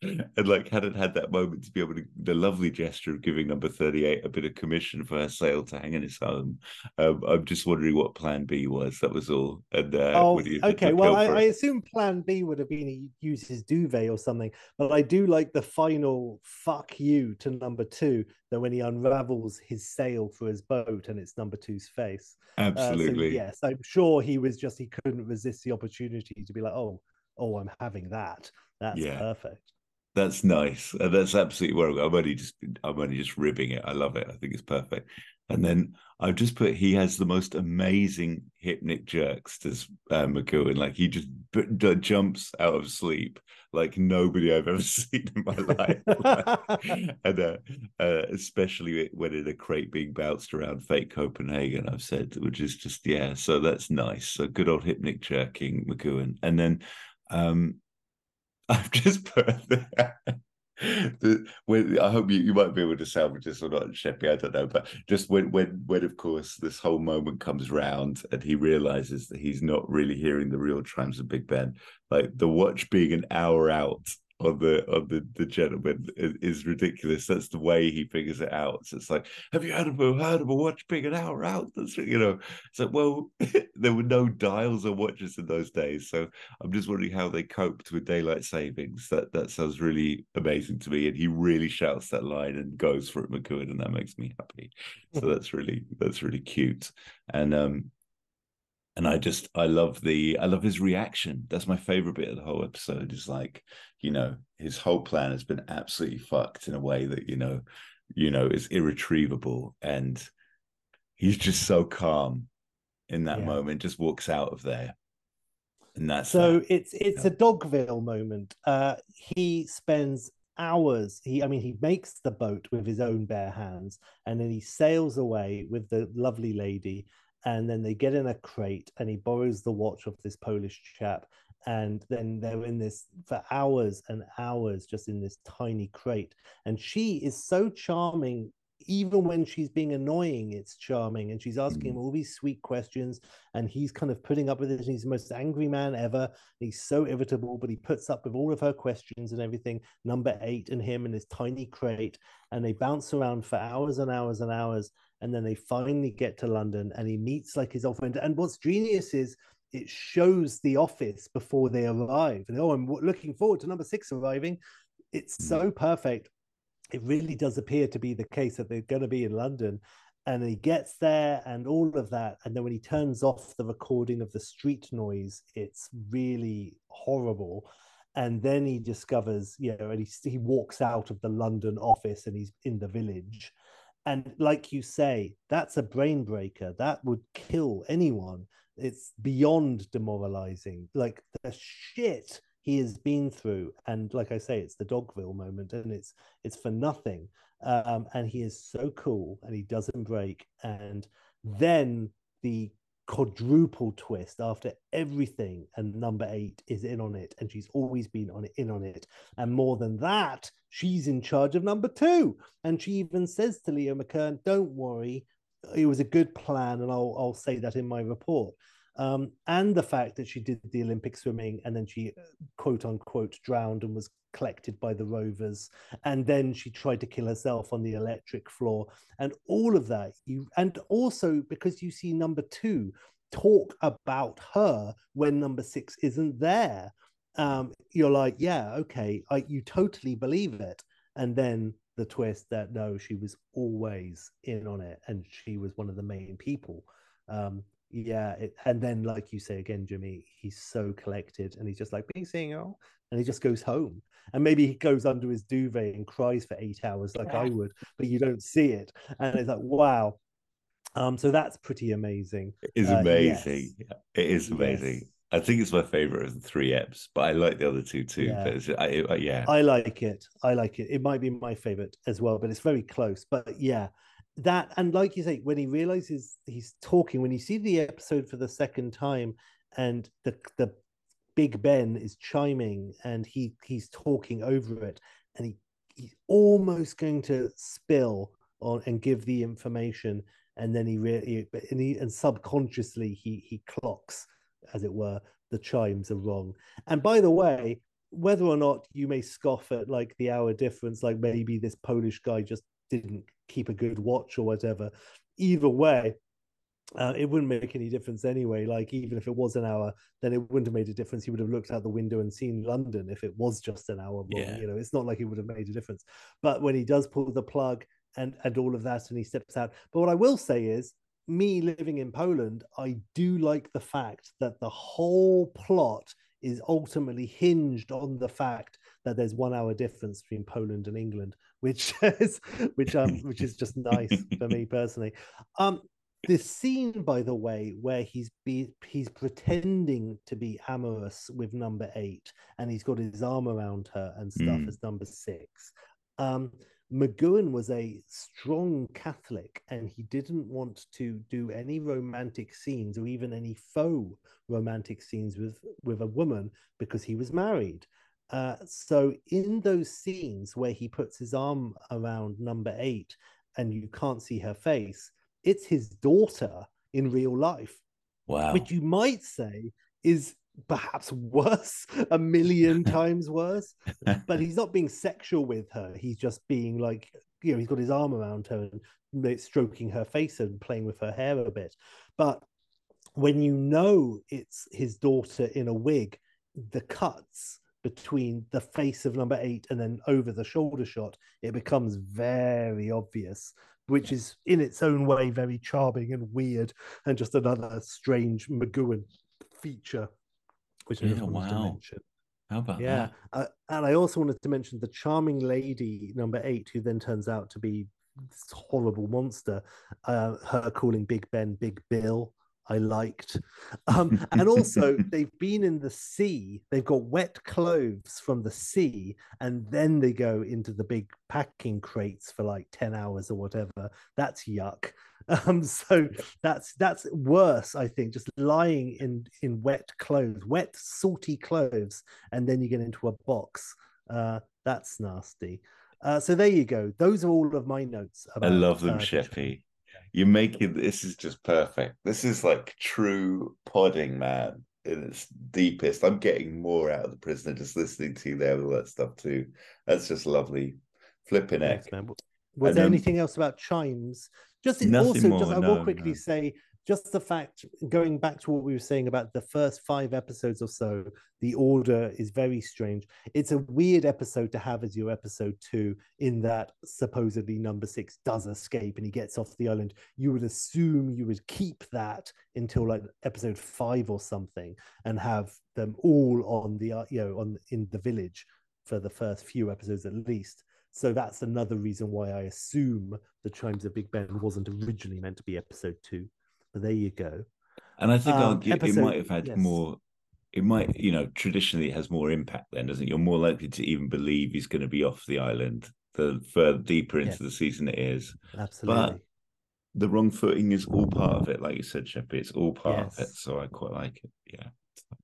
*clears throat* and like hadn't had that moment to be able to the lovely gesture of giving number 38 a bit of commission for her sail to hang in his home um, i'm just wondering what plan b was that was all and uh Oh, okay. Well, I, I assume Plan B would have been he use his duvet or something. But I do like the final "fuck you" to number two. That when he unravels his sail for his boat and it's number two's face. Uh, so absolutely yes, I'm sure he was just he couldn't resist the opportunity to be like, oh, oh, I'm having that. That's Yeah. perfect. That's nice. Uh, that's absolutely where I'm I'm only just I'm only just ribbing it. I love it. I think it's perfect. And then I've just put he has the most amazing hypnic jerks, does uh, McGoohan. Like he just b- d- jumps out of sleep like nobody I've ever *laughs* seen in my life. *laughs* and uh, uh, especially when in a crate being bounced around fake Copenhagen, I've said, which is just, yeah, so that's nice. So good old hypnic jerking McGoohan. And then um, *laughs* I've just put *laughs* the, when I hope you, you might be able to salvage this or not, Sheppy, I don't know. But just when when when of course this whole moment comes round and he realizes that he's not really hearing the real chimes of Big Ben, like the watch being an hour out on the on the the gentleman is, ridiculous. That's the way he figures it out. So it's like, have you heard of a heard of a watch being an hour out? That's you know. It's like, well, *laughs* there were no dials or watches in those days, so I'm just wondering how they coped with daylight savings. That that sounds really amazing to me. And he really shouts that line and goes for it, McGoohan, and that makes me happy. So *laughs* that's really that's really cute. And um, and I just I love the I love his reaction. That's my favorite bit of the whole episode. Is like, you know, his whole plan has been absolutely fucked in a way that you know, you know, is irretrievable, and he's just so calm in that yeah. moment. Just walks out of there, and that's so that. it's it's yeah. a Dogville moment. Uh, he spends hours he i mean he makes the boat with his own bare hands and then he sails away with the lovely lady and then they get in a crate and he borrows the watch of this polish chap and then they're in this for hours and hours just in this tiny crate. And she is so charming even when she's being annoying it's charming. And she's asking him mm. all these sweet questions and he's kind of putting up with it. And he's the most angry man ever. He's so irritable but he puts up with all of her questions and everything number eight and him in this tiny crate. And they bounce around for hours and hours and hours and then they finally get to London and he meets like his old friend. And what's genius is it shows the office before they arrive. And oh, I'm looking forward to number six arriving. It's mm. so perfect. It really does appear to be the case that they're going to be in London. And he gets there and all of that. And then when he turns off the recording of the street noise, it's really horrible. And then he discovers, you know, and he, he walks out of the London office and he's in the village and like you say that's a brain breaker. That would kill anyone. It's beyond demoralizing. Like the shit he has been through. And like i say it's the dogville moment and it's it's for nothing. Um, and he is so cool and he doesn't break. And then the quadruple twist after everything and number eight is in on it and she's always been on it in on it. And more than that she's in charge of number two. And she even says to leo mckern don't worry it was a good plan and i'll, I'll say that in my report um, and the fact that she did the olympic swimming and then she quote unquote drowned and was collected by the rovers and then she tried to kill herself on the electric floor and all of that you and also because you see number two talk about her when number six isn't there. Um, you're like yeah okay I, you totally believe it. And then the twist that no she was always in on it and she was one of the main people. Um, yeah it, and then like you say again jimmy he's so collected and he's just like being single and he just goes home and maybe he goes under his duvet and cries for eight hours like yeah. i would but you don't see it and it's like wow um so that's pretty amazing it is amazing uh, yes. it is amazing yes. I think it's my favorite of the three eps, but I like the other two too. Yeah. But I, I, yeah, I like it. I like it. It might be my favorite as well, but it's very close. But yeah, that and like you say when he realizes he's talking when you see the episode for the second time and the the big ben is chiming and he he's talking over it and he he's almost going to spill on and give the information and then he really and he and subconsciously he he clocks as it were the chimes are wrong. And by the way whether or not you may scoff at like the hour difference like maybe this polish guy just didn't keep a good watch or whatever. Either way, uh, it wouldn't make any difference anyway. Like even if it was an hour, then it wouldn't have made a difference. He would have looked out the window and seen London if it was just an hour. Long. Yeah. You know, it's not like it would have made a difference. But when he does pull the plug and and all of that, and he steps out. But what I will say is, me living in Poland, I do like the fact that the whole plot is ultimately hinged on the fact that there's one hour difference between Poland and England, which *laughs* is which um which is just nice for me *laughs* personally. Um, this scene, by the way, where he's be he's pretending to be amorous with number eight, and he's got his arm around her and stuff Mm. as number six. Um, McGoohan was a strong Catholic, and he didn't want to do any romantic scenes or even any faux romantic scenes with with a woman because he was married. Uh, so in those scenes where he puts his arm around number eight and you can't see her face, it's his daughter in real life, Wow. which you might say is perhaps *laughs* worse, a million *laughs* times worse. But he's not being sexual with her. He's just being like, you know, he's got his arm around her and stroking her face and playing with her hair a bit. But when you know it's his daughter in a wig, the cuts between the face of number eight and then over the shoulder shot, it becomes very obvious, which is in its own way very charming and weird, and just another strange McGoohan feature, which I Yeah, just wanted to wow. mention. How about Yeah, that? uh, and I also wanted to mention the charming lady number eight, who then turns out to be this horrible monster. Uh, her calling Big Ben Big Bill, I liked. Um, and also, *laughs* they've been in the sea. They've got wet clothes from the sea, and then they go into the big packing crates for like ten hours or whatever. That's yuck. *laughs* Um, so that's that's worse, I think. Just lying in in wet clothes, wet salty clothes, and then you get into a box. Uh, that's nasty. Uh, so there you go. Those are all of my notes. I love them, uh, Sheppy. You're making this is just perfect. This is like true podding, man, in its deepest. I'm getting more out of the prisoner just listening to you there with all that stuff too. That's just lovely. Flipping Thanks, man. Was And, there um, anything else about chimes? Just also, just more, I will quickly no. say, just the fact, going back to what we were saying about the first five episodes or so, the order is very strange. It's a weird episode to have as your episode two, in that supposedly number six does escape and he gets off the island. You would assume you would keep that until like episode five or something, and have them all on the uh, you know on in the village for the first few episodes at least. So that's another reason why I assume the Chimes of Big Ben wasn't originally meant to be episode two. But there you go. And I think I'll Um, gi- it might have had yes. more. It might, you know, traditionally it has more impact then, doesn't it? You're more likely to even believe he's going to be off the island the further deeper into Yes. the season it is. Absolutely. But the wrong footing is all part of it, like you said, Sheppy. It's all part of it. So I quite like it. Yeah.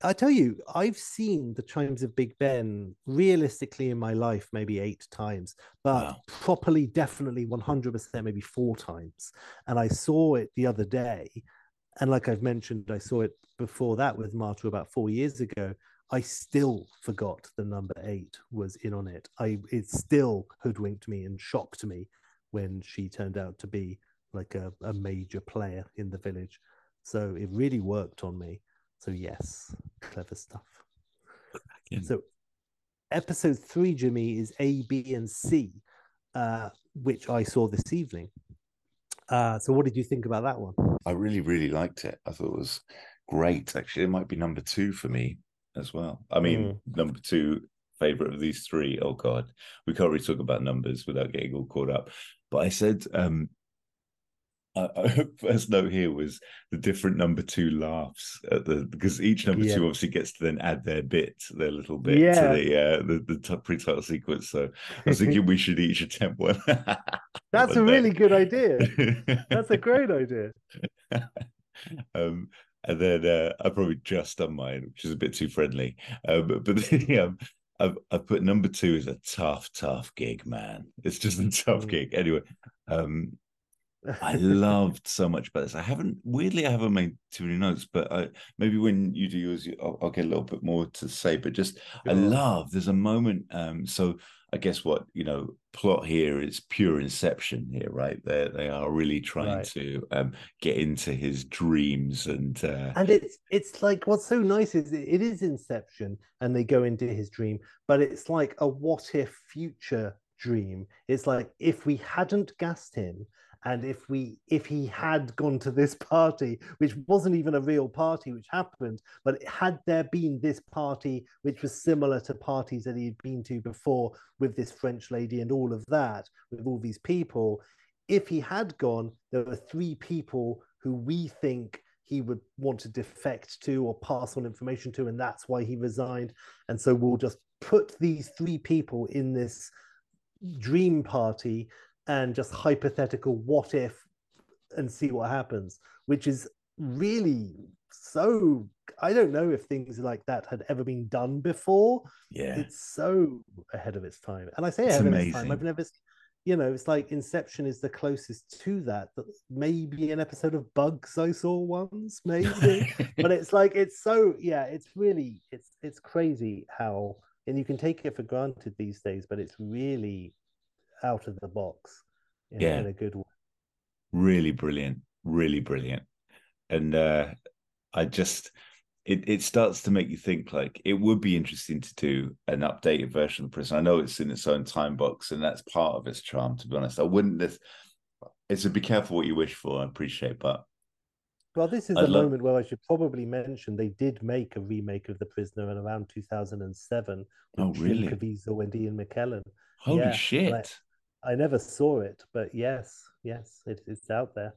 I tell you, I've seen the Chimes of Big Ben realistically in my life maybe eight times, but Wow. properly, definitely 100%, maybe four times. And I saw it the other day. And like I've mentioned, I saw it before that with Marta about four years ago. I still forgot the number eight was in on it. I it still hoodwinked me and shocked me when she turned out to be like a, a major player in the village. So it really worked on me. So yes, clever stuff. So episode three, Jimmy, is A, B, and C, uh, which I saw this evening. Uh, so what did you think about that one? I really, really liked it. I thought it was great. Actually, it might be number two for me as well. I mean, number two favorite of these three. Oh God, we can't really talk about numbers without getting all caught up. But I said, um, I, I, first note here was the different number two laughs at the because each number Yeah. two obviously gets to then add their bit, their little bit Yeah. to the uh, the, the t- pre-title sequence. So I was thinking *laughs* we should each attempt one. *laughs* That's a really good idea. *laughs* That's a great idea. um, and then uh, I probably just done mine, which is a bit too friendly. Um, but the, um, I've, I've put number two is a tough, tough gig, man. It's just a tough Mm. gig. Anyway, um, I loved so much about this. I haven't weirdly I haven't made too many notes, but I, maybe when you do yours, I'll, I'll get a little bit more to say. But just I love. There's a moment. Um, so I guess what you know, plot here is pure inception here, right? They they are really trying Right. to um get into his dreams and uh, and it's it's like what's so nice is it, it is inception and they go into his dream but it's like a what if future dream it's like if we hadn't gassed him and if we if he had gone to this party which wasn't even a real party which happened but had there been this party which was similar to parties that he'd been to before with this french lady and all of that with all these people if he had gone there were three people who we think he would want to defect to or pass on information to and that's why he resigned. And so we'll just put these three people in this dream party and just hypothetical what if and see what happens which is really so i don't know if things like that had ever been done before. Yeah. it's so ahead of its time. And i say It's ahead of its time i've never you know it's like inception is the closest to that but maybe an episode of bugs i saw once maybe. *laughs* But it's like it's so yeah it's really it's it's crazy how and you can take it for granted these days but it's really out of the box in, Yeah. in a good way. Really brilliant really brilliant. And uh i just it, it starts to make you think like it would be interesting to do an updated version of prison. I know it's in its own time box and that's part of its charm to be honest. I wouldn't this it's a be careful what you wish for i appreciate but well this is I'd a love- moment where i should probably mention they did make a remake of the prisoner in around 2007 with Oh, really? Caviezel and ian mckellen holy Yeah, shit. like- i never saw it but yes yes it, it's out there.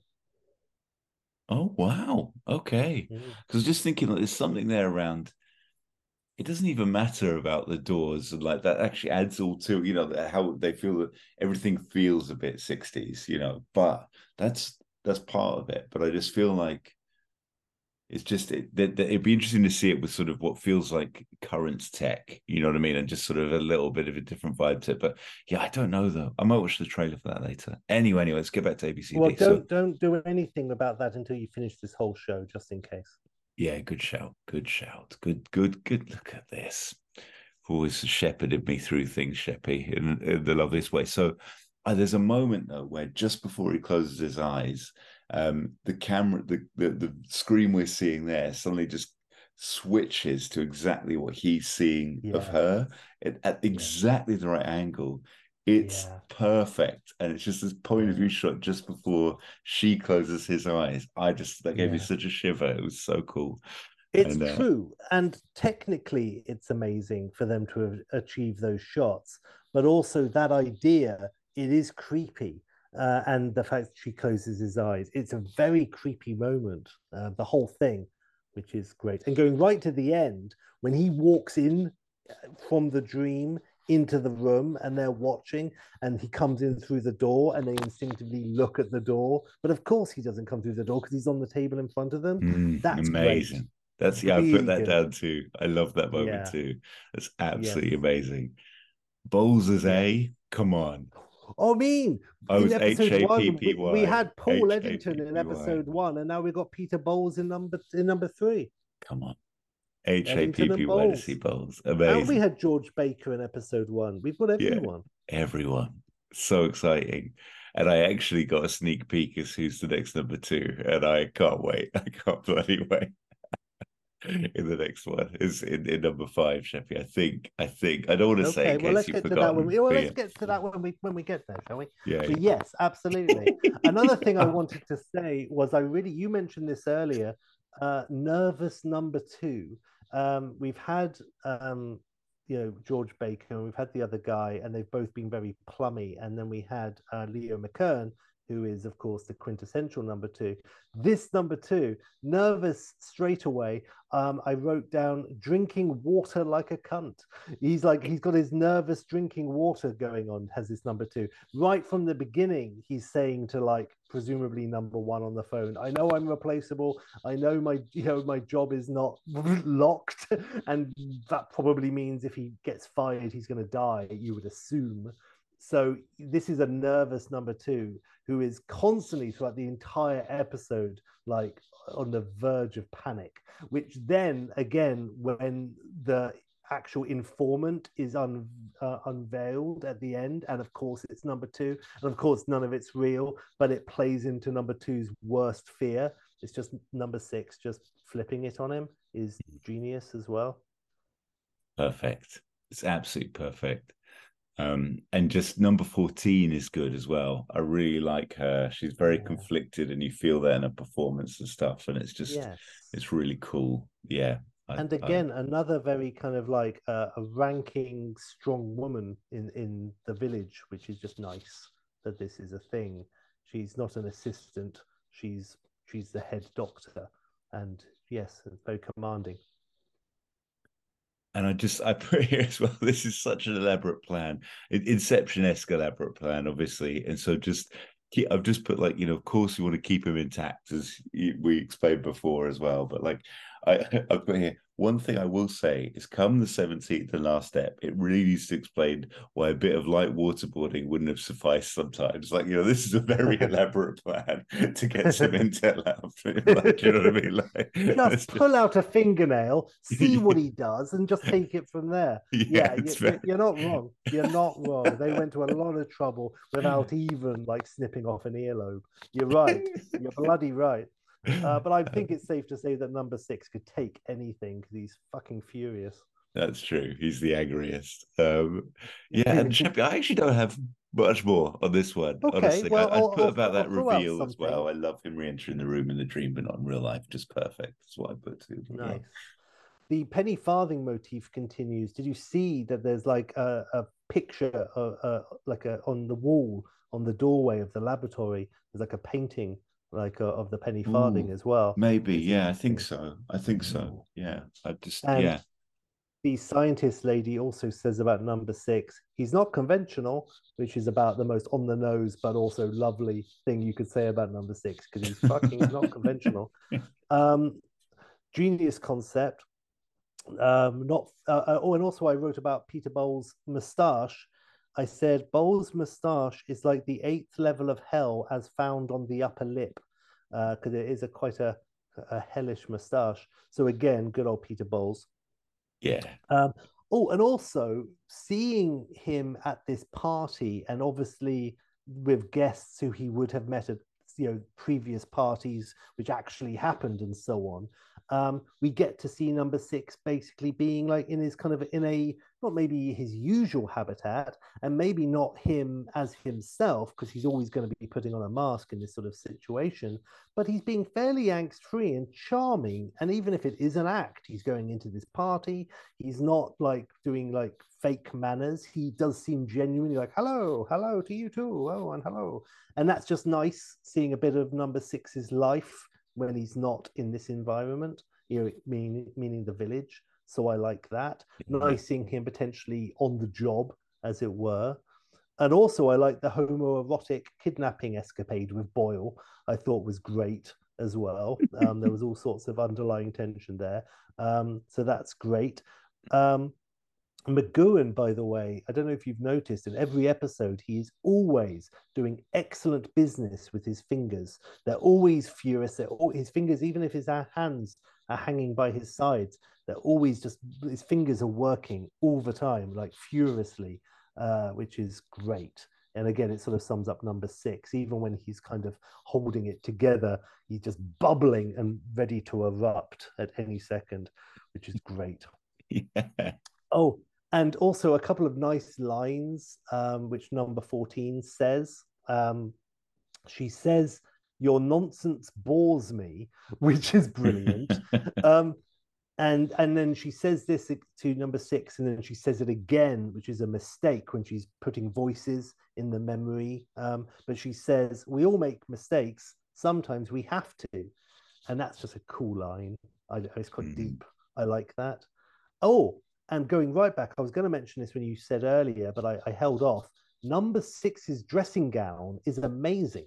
Oh wow. Okay. Mm. because I was just thinking like there's something there around it doesn't even matter about the doors and like that actually adds all to you know how they feel that everything feels a bit 60s you know but that's that's part of it. But i just feel like it's just it, that, that it'd be interesting to see it with sort of what feels like current tech you know what i mean and just sort of a little bit of a different vibe to it but yeah i don't know though i might watch the trailer for that later anyway anyway let's get back to abc well don't don't do anything about that until you finish this whole show just in case Yeah, good shout. Good shout. Good, good, good. Look at this. Always shepherded me through things, Sheppy, in, in the loveliest way. So uh, there's a moment though where just before he closes his eyes, um, the camera, the, the the screen we're seeing there suddenly just switches to exactly what he's seeing of her at, at exactly the right angle. It's Yeah. perfect, and it's just this point of view shot just before she closes his eyes. I just that gave me such a shiver. It was so cool. It's And, uh, true. And technically, it's amazing for them to have achieved those shots. But also, that idea, it is creepy. Uh, and the fact that she closes his eyes, it's a very creepy moment, uh, the whole thing, which is great. And going right to the end, when he walks in uh, from the dream into the room and they're watching, and he comes in through the door and they instinctively look at the door. But of course, he doesn't come through the door because he's on the table in front of them. Mm, That's great. amazing. That's yeah, I put that down too. I love that moment Yeah. too. That's absolutely Yes. amazing. Yeah. A, come on. Oh, I mean, I in episode one, we, we had Paul Eddington in episode one, and now we've got Peter Bowles in number in number three. Come on. H A Eddington P and P Y to Bowles. Bowles. And we had George Baker in episode one. We've got Yeah. everyone. Everyone. So exciting. And I actually got a sneak peek as who's the next number two. And I can't wait. *laughs* I can't bloody wait. *laughs* in the next one is in, in number five, Sheppy. I think. I think. I don't want to say Okay, in well, case let's get to that when we. Well, let's get to that when we when we get there, shall we? yeah, But yes, absolutely. *laughs* Another thing I wanted to say was I really you mentioned this earlier. Uh, nervous number two. Um, we've had um, you know George Baker, and we've had the other guy, and they've both been very plummy. And then we had uh, Leo McKern, who is of course the quintessential number two. This number two, nervous straight away. Um, I wrote down drinking water like a cunt. He's like he's got his nervous drinking water going on. Has this number two right from the beginning? He's saying to like presumably number one on the phone. I know I'm replaceable. I know my you know my job is not *laughs* locked, and that probably means if he gets fired, he's going to die. You would assume. So this is a nervous number two who is constantly throughout the entire episode like on the verge of panic. Which then again, when the actual informant is un, uh, unveiled at the end, and of course it's number two, and of course none of it's real, but it plays into number two's worst fear. It's just number six, just flipping it on him is genius as well. Perfect. It's absolutely perfect. Um, and just number 14 is good as well. I really like her. She's very Yeah. conflicted, and you feel that in her performance and stuff. And it's just, Yes. it's really cool. Yeah. I- and I- again another very kind of like uh, a ranking strong woman in in the village which is just nice that this is a thing she's not an assistant she's she's the head doctor and yes it's very commanding And I just I put here as well. *laughs* This is such an elaborate plan, Inception esque elaborate plan, obviously. And so just keep, I've just put like you know, of course, we want to keep him intact as we explained before as well. But like I *laughs* I put here one thing I will say is come the seventeenth and last step, it really needs to explain why a bit of light waterboarding wouldn't have sufficed sometimes. Like you know, this is a very *laughs* elaborate plan to get *laughs* some intel out of him. Like, you know what I mean? Like *laughs* just just- pull out a fingernail see what he does and just take it from there yeah, yeah, you, very- you're not wrong. You're not wrong. They went to a lot of trouble without even like snipping off an earlobe. You're right. You're bloody right. Uh, but I *laughs* think it's safe to say that number six could take anything because he's fucking furious. That's true. He's the angriest. Um, yeah, and *laughs* Sheppy, I actually don't have much more on this one. Okay, honestly, well, I, put I'll- about that I'll throw reveal as well. I love him re-entering the room in the dream, but not in real life. Just perfect. That's what I put yeah. Nice. The penny farthing motif continues. Did you see that there's like a, a picture, uh, uh, like a on the wall on the doorway of the laboratory? There's like a painting, like uh, of the penny farthing Ooh, as well. Maybe, yeah, I think so. I think so. Yeah, I just And yeah. the scientist lady also says about number six, he's not conventional, which is about the most on the nose but also lovely thing you could say about number six because he's fucking not *laughs* conventional. *laughs* Um, genius concept. Um, not uh, uh, oh, and also I wrote about Peter Bowles' moustache. I said Bowles' moustache is like the eighth level of hell as found on the upper lip, because it is a quite a, a hellish moustache. So again, good old Peter Bowles. Yeah. Um, oh, and also seeing him at this party, and obviously with guests who he would have met at you know previous parties, which actually happened, and so on. Um, we get to see number six basically being like in his kind of in a not maybe his usual habitat, and maybe not him as himself because he's always going to be putting on a mask in this sort of situation. But he's being fairly angst free and charming, and even if it is an act, he's going into this party. He's not like doing like fake manners. He does seem genuinely like hello hello to you too. Oh and hello. And that's just nice seeing a bit of number six's life when he's not in this environment you know meaning meaning the village. So i like that. Nice seeing him potentially on the job as it were. And also i like the homoerotic kidnapping escapade with boyle i thought was great as well. Um, there was all *laughs* sorts of underlying tension there. Um, so that's great. Um, McGoohan, by the way, I don't know if you've noticed, in every episode, he is always doing excellent business with his fingers. They're always furious. They're all, his fingers, even if his hands are hanging by his sides, they're always just, his fingers are working all the time, like furiously, uh, which is great. And again, it sort of sums up number six. Even when he's kind of holding it together, he's just bubbling and ready to erupt at any second, which is great. *laughs* Yeah. Oh, and also a couple of nice lines, um, which number 14 says. Um, she says, Your nonsense bores me, *laughs* which is brilliant. *laughs* um, and and then she says this to number six, and then she says it again, which is a mistake when she's putting voices in the memory. Um, but she says, We all make mistakes. Sometimes we have to. And that's just a cool line. I, it's quite Mhm. deep. I like that. Oh, and going right back, I was going to mention this when you said earlier, but I, I held off. Number six's dressing gown is amazing.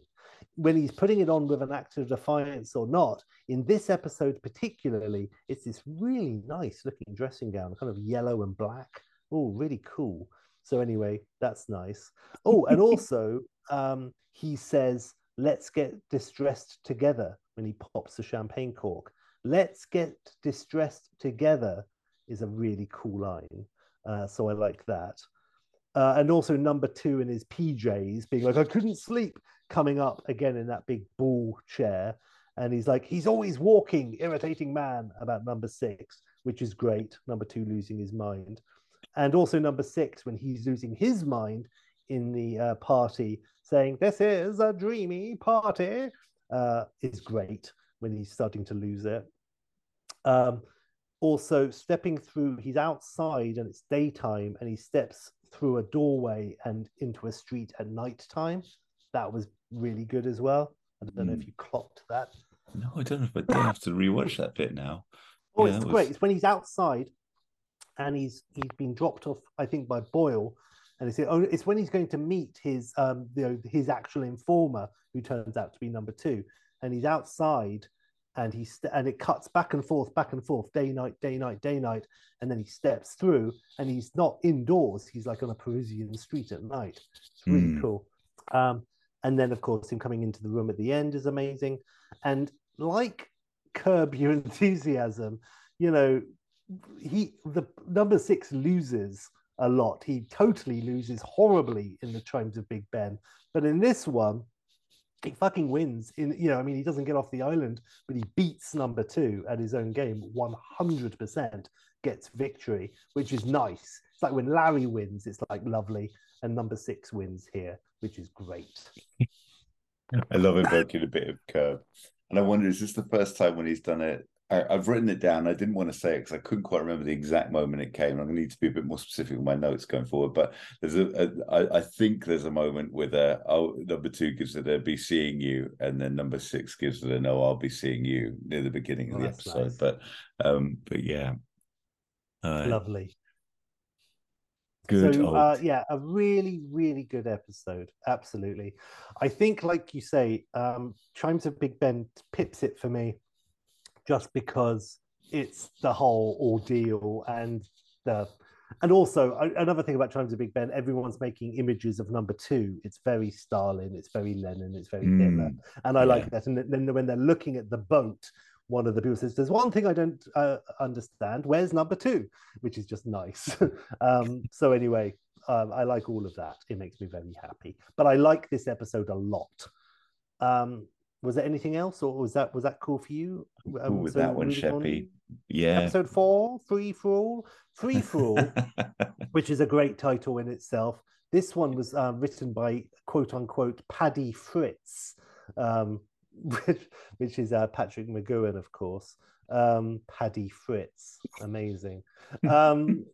When he's putting it on with an act of defiance or not, in this episode particularly, it's this really nice looking dressing gown, kind of yellow and black. Oh, really cool. So anyway, that's nice. Oh, and *laughs* also um, he says, "Let's get distressed together." When he pops the champagne cork, "Let's get distressed together." Is a really cool line. Uh, so I like that. Uh, and also number two in his PJs being like, I couldn't sleep, coming up again in that big ball chair. And he's like, he's always walking, irritating man about number six, which is great. Number two losing his mind. and also number six when he's losing his mind in the uh, party, saying "This is a dreamy party," uh, is great when he's starting to lose it. Um, also, stepping through, he's outside and it's daytime, and he steps through a doorway and into a street at night time. That was really good as well. I don't know if Mm. you clocked that. No, I don't know, but I have to rewatch that bit now. Oh, Yeah, it's that great. It's when he's outside and he's he's been dropped off, I think, by Boyle. And it's, oh, it's when he's going to meet his um you know, his actual informer, who turns out to be number two. And he's outside and he's st- and it cuts back and forth, back and forth, day, night, day, night, day, night. And then he steps through and he's not indoors, he's like on a Parisian street at night. It's really Hmm. cool. Um, and then of course him coming into the room at the end is amazing. And like curb your *laughs* enthusiasm you know he the number six loses a lot he totally loses horribly in the chimes of big ben but in this one he fucking wins in you know i mean he doesn't get off the island but he beats number two at his own game 100% gets victory which is nice it's like when larry wins it's like lovely and number six wins here which is great *laughs* I love invoking a bit of curb. And I wonder, is this the first time when he's done it? I, I've written it down. I didn't want to say it because I couldn't quite remember the exact moment it came. I'm going to need to be a bit more specific with my notes going forward. But there's a, a I, I think there's a moment with a oh number two gives it a be seeing you, and then number six gives it a no I'll be seeing you near the beginning of Oh, the episode. nice. But um, but yeah, uh, lovely good. So uh, yeah, a really, really good episode. Absolutely. I think, like you say, um, Chimes of Big Ben pips it for me just because it's the whole ordeal and the and also another thing about Chimes of Big Ben, everyone's making images of number two. It's very Stalin, it's very Lenin, it's very Hitler, Mm, and I yeah. like that. And then when they're looking at the boat, one of the people says, "There's one thing I don't uh, understand. Where's number two? Which is just nice. *laughs* um, so anyway, um, I like all of that. It makes me very happy. But I like this episode a lot. Um, was there anything else, or was that was that cool for you? Um, with so that one, Sheppy. Yeah. Episode four, free for all, free for all *laughs* which is a great title in itself. This one was um, written by quote unquote Paddy Fitz, um, *laughs* which, which is uh, Patrick McGoohan, of course. Um, Paddy Fitz, amazing. Um,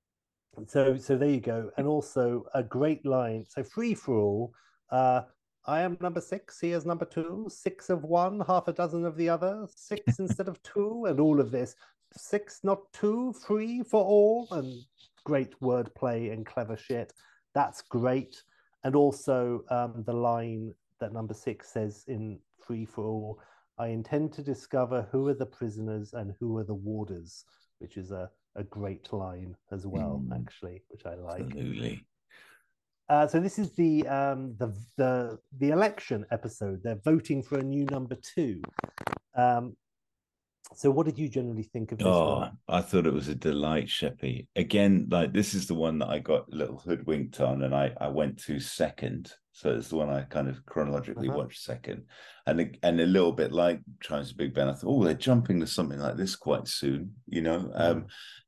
*laughs* so, so there you go, and also a great line. So, free for all. Uh, I am number six. He is number two. Six of one, half a dozen of the other. Six *laughs* instead of two, and all of this. Six, not two. Free for all, and great wordplay and clever shit. That's great. And also um, the line that number six says in Free for All I intend to discover who are the prisoners and who are the warders, which is a, a great line as well, Mm. actually, which I like. Absolutely. Uh, so this is the um, the the the election episode. They're voting for a new number two. Um, so what did you generally think of this Oh, one? I thought it was a delight, Sheppy. Again, like this is the one that I got a little hoodwinked on, and I I went to second. So it's the one I kind of chronologically Uh-huh. watched second, and a- and a little bit like Chimes of Big Ben. I thought, oh, they're jumping to something like this quite soon, you know. Um,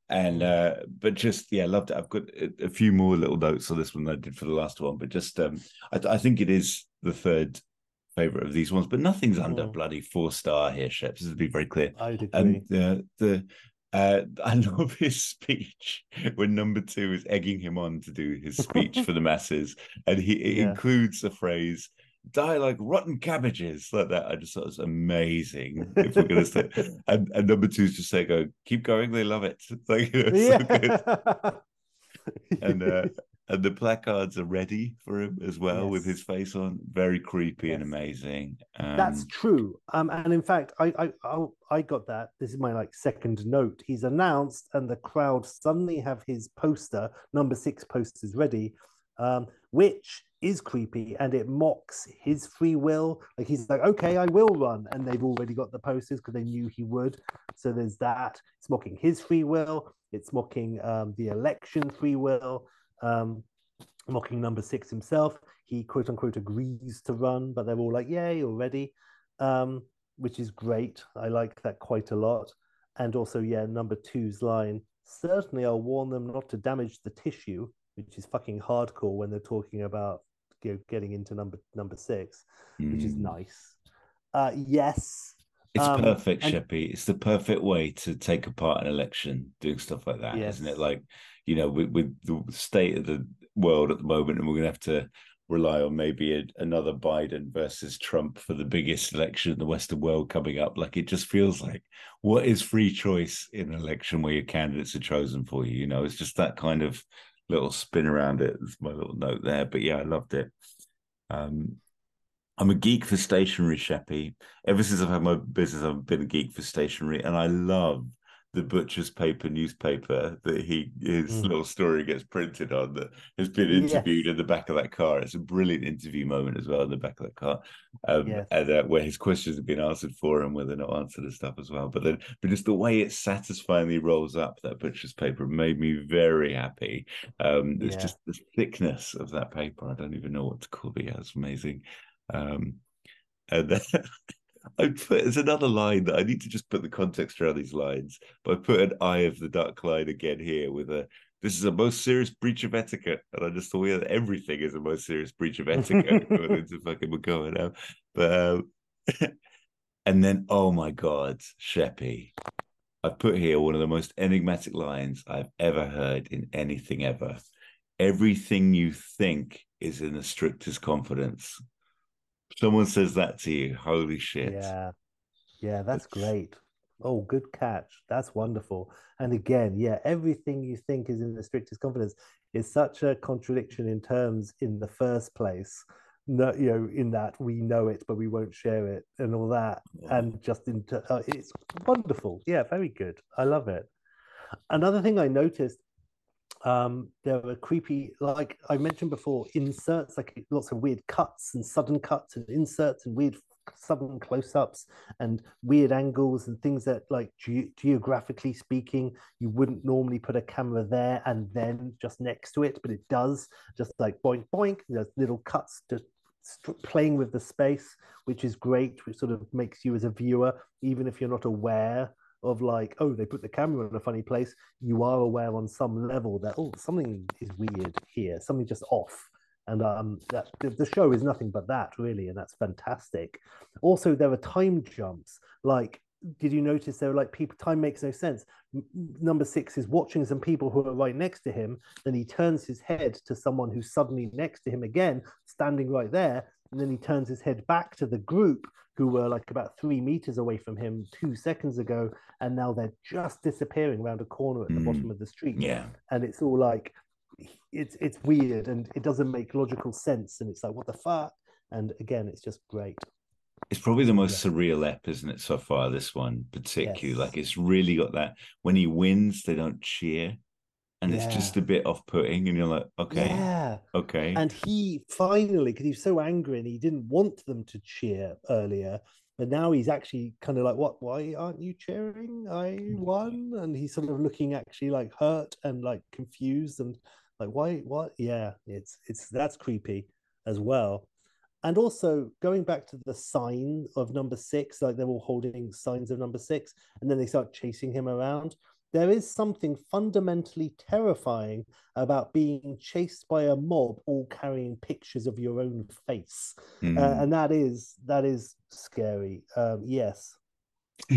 and uh, but just yeah, loved it. I've got a, few more little notes on this one than I did for the last one, but just um, I, I think it is the third favorite of these ones, but nothing's under Mm. bloody four star here, Sheps. This to be very clear. I'd agree. And the the uh, *laughs* I love his speech when number two is egging him on to do his speech for the *laughs* masses, and he it Yeah. includes the phrase "die like rotten cabbages" like that. I just thought it was amazing. If we're gonna say, *laughs* and, and number two's just say, "Go, keep going, they love it." It's like you know, it's so good. And uh, and the placards are ready for him as well with his face on. Very creepy and amazing. Um, That's true. Um, and in fact, I, I I I got that. This is my like second note. He's announced, and the crowd suddenly have his poster, number six posters ready, um, which is creepy and it mocks his free will. Like he's like, okay, I will run, and they've already got the posters because they knew he would. So there's that. It's mocking his free will. It's mocking um, the election free will. Um, mocking number six himself. He quote unquote agrees to run, but they're all like, yay, already, um, which is great. I like that quite a lot. And also, yeah, number two's line Certainly, I'll warn them not to damage the tissue, which is fucking hardcore when they're talking about you know, getting into number number six, which is Mm. nice. Uh, yes, It's Um, perfect, and- Sheppy. It's the perfect way to take apart an election, doing stuff like that, not it? Like, you know, with, with the state of the world at the moment, and we're going to have to rely on maybe a, another Biden versus Trump for the biggest election in the Western world coming up. Like, it just feels like, what is free choice in an election where your candidates are chosen for you? You know, it's just that kind of little spin around it. That's my little note there. But yeah, I loved it. Um, I'm a geek for stationery, Sheppy. Ever since I've had my business, I've been a geek for stationery, and I love the butcher's paper newspaper that he his Mm. little story gets printed on that has been Yes. interviewed in the back of that car. It's a brilliant interview moment as well in the back of that car, um, Yes. and uh, where his questions have been answered for him, where they're not answered and stuff as well. But then, but just the way it satisfyingly rolls up that butcher's paper made me very happy. Um, it's Yeah. just the thickness of that paper. I don't even know what to call it. Yeah, it's amazing. Um, and then *laughs* I put there's another line that I need to just put the context around these lines, but I put an eye of the duck line again here with a this is a most serious breach of etiquette. And I just thought yeah, everything is a most serious breach of etiquette *laughs* going into fucking McGoohan now. But um, *laughs* and then oh my god, Sheppy. I put here one of the most enigmatic lines I've ever heard in anything ever. Everything you think is in the strictest confidence. Someone says that to you. Holy shit. yeah, yeah, that's great. Oh, good catch. That's wonderful. And again, yeah, everything you think is in the strictest confidence is such a contradiction in terms in the first place. No, you know, in that we know it, but we won't share it, and all that. and just into uh, it's wonderful yeah very good i love it another thing i noticed um there were creepy like i mentioned before inserts like lots of weird cuts and sudden cuts and inserts and weird sudden close-ups and weird angles and things that like ge- geographically speaking you wouldn't normally put a camera there and then just next to it but it does just like boink boink there's little cuts to st- playing with the space which is great, which sort of makes you as a viewer, even if you're not aware of like, oh, they put the camera in a funny place, you are aware on some level that oh, something is weird here, something just off. And um, that the, show is nothing but that, really, and that's fantastic. Also, there are time jumps. Like, did you notice there were like people? Time makes no sense. Number six is watching some people who are right next to him. Then he turns his head to someone who's suddenly next to him again, standing right there, and then he turns his head back to the group who were like about three meters away from him two seconds ago, and now they're just disappearing around a corner at the Mm. bottom of the street. Yeah. And it's all like it's it's weird and it doesn't make logical sense, and it's like what the fuck. And again, it's just great. It's probably the most Yeah. surreal ep, isn't it, so far? This one, particularly. Yes. Like, it's really got that. When he wins, they don't cheer. And it's just a bit off putting. And you're like, okay, Yeah. okay. And he finally, because he was so angry and he didn't want them to cheer earlier, but now he's actually kind of like, "What? Why aren't you cheering? I mm. won." And he's sort of looking actually like hurt and like confused and like, "Why? What?" Yeah, it's it's that's creepy as well. And also going back to the sign of number six, like they're all holding signs of number six, and then they start chasing him around. There is something fundamentally terrifying about being chased by a mob all carrying pictures of your own face. Mm. uh, and that is that is scary. Um yes.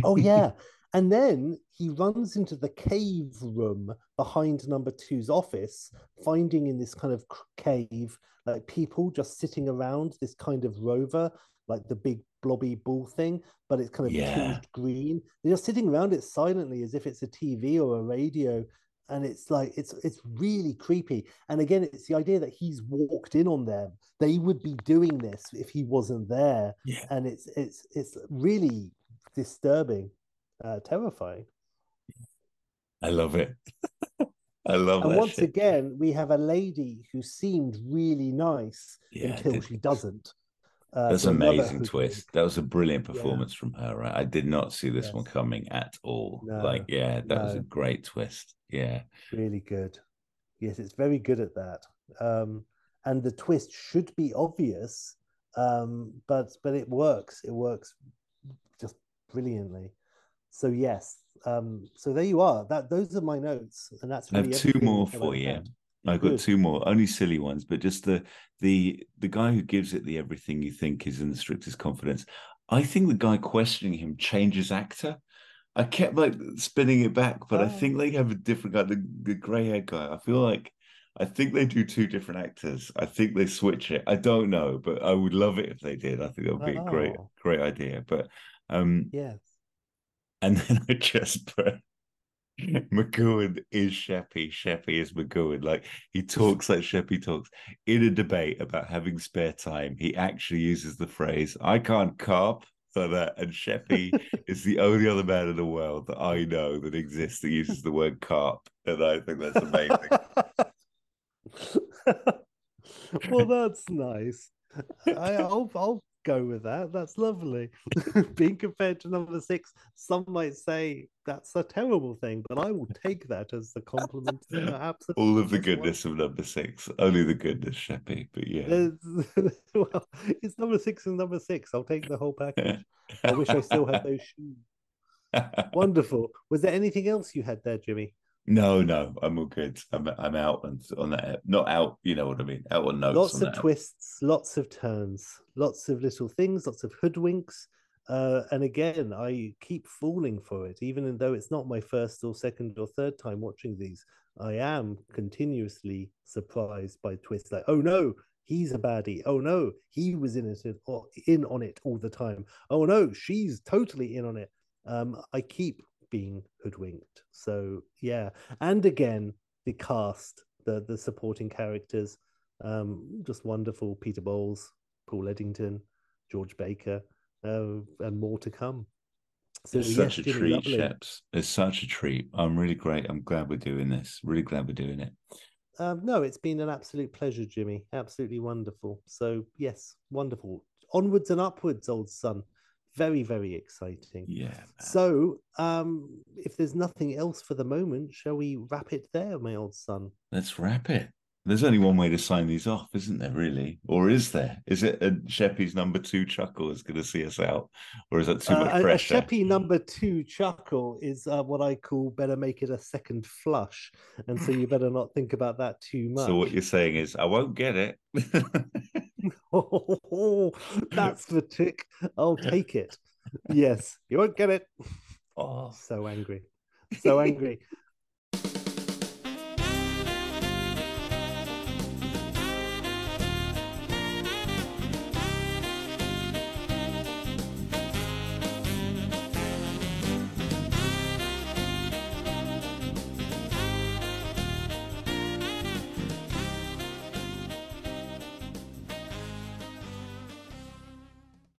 Oh *laughs* yeah. And then he runs into the cave room behind number two's office finding in this kind of cave like people just sitting around this kind of rover like the big blobby ball thing but it's kind of Yeah. tinged green they're just sitting around it silently as if it's a tv or a radio and it's like it's it's really creepy and again it's the idea that he's walked in on them they would be doing this if he wasn't there Yeah. and it's it's it's really disturbing uh terrifying I love it. *laughs* I love and once shit. again we have a lady who seemed really nice Yeah, until she doesn't uh, That's an amazing twist. is- That was a brilliant Yeah. performance from her. Right, I did not see this one coming at all. No, like, yeah, that was a great twist. Yeah, really good yes it's very good at that um and the twist should be obvious um but but it works it works just brilliantly so yes, um, so there you are. That those are my notes, and that's I have two more for you. had. I've got two more, only silly ones, but just the the the guy who gives it the everything you think is in the strictest confidence. I think the guy questioning him changes actor. I kept like spinning it back, but I Oh. think they have a different guy, the, the grey haired guy. I feel like I think they do two different actors. I think they switch it. I don't know, but I would love it if they did. I think that would be a great, Oh. great idea. But um Yes. and *laughs* then I just put *laughs* McGoohan is Sheppy, Sheppy is McGoohan. Like he talks like Sheppy talks. In a debate about having spare time, he actually uses the phrase, I can't carp like that. And Sheppy *laughs* is the only other man in the world that I know that exists that uses the word carp. And I think that's amazing. *laughs* well, that's nice. I, I'll I'll go with that. That's lovely. *laughs* Being compared to number six, some might say that's a terrible thing, but I will take that as a compliment. All of the goodness of number six. Only the goodness, Sheppy. But yeah. *laughs* Well, it's number six and number six. I'll take the whole package. I wish I still had *laughs* those shoes. Wonderful. Was there anything else you had there, Jimmy? No, no, I'm all good. I'm I'm out and on that. Not out, you know what I mean. Out on notes. lots on of twists, lots of turns, lots of little things, lots of hoodwinks. Uh, and again, I keep falling for it, even though it's not my first or second or third time watching these. I am continuously surprised by twists like, oh no, he's a baddie. Oh no, he was in it or in on it all the time. Oh no, she's totally in on it. Um, I keep being hoodwinked. So yeah, and again, the cast, the the supporting characters, um, just wonderful. Peter Bowles, Paul Eddington, George Baker, uh, and more to come. So It's yes, such a treat, lovely. Sheps. It's such a treat. I'm really great. I'm glad we're doing this. Really glad we're doing it. Um, no, it's been an absolute pleasure, Jimmy. Absolutely wonderful. So yes, wonderful. Onwards and upwards, old son. Very, very exciting. Yeah. man. So, um, if there's nothing else for the moment, shall we wrap it there, my old son? Let's wrap it. There's only one way to sign these off, isn't there, really? Or is there? Is it a Sheppy's number two chuckle is going to see us out? Or is that too Uh, much a- a pressure? Sheppy number two chuckle is uh, what I call better make it a second flush, and so you better not think about that too much. So what you're saying is, I won't get it. *laughs* *laughs* that's the tick. I'll take it. *laughs* Yes, you won't get it. oh, So angry, so angry.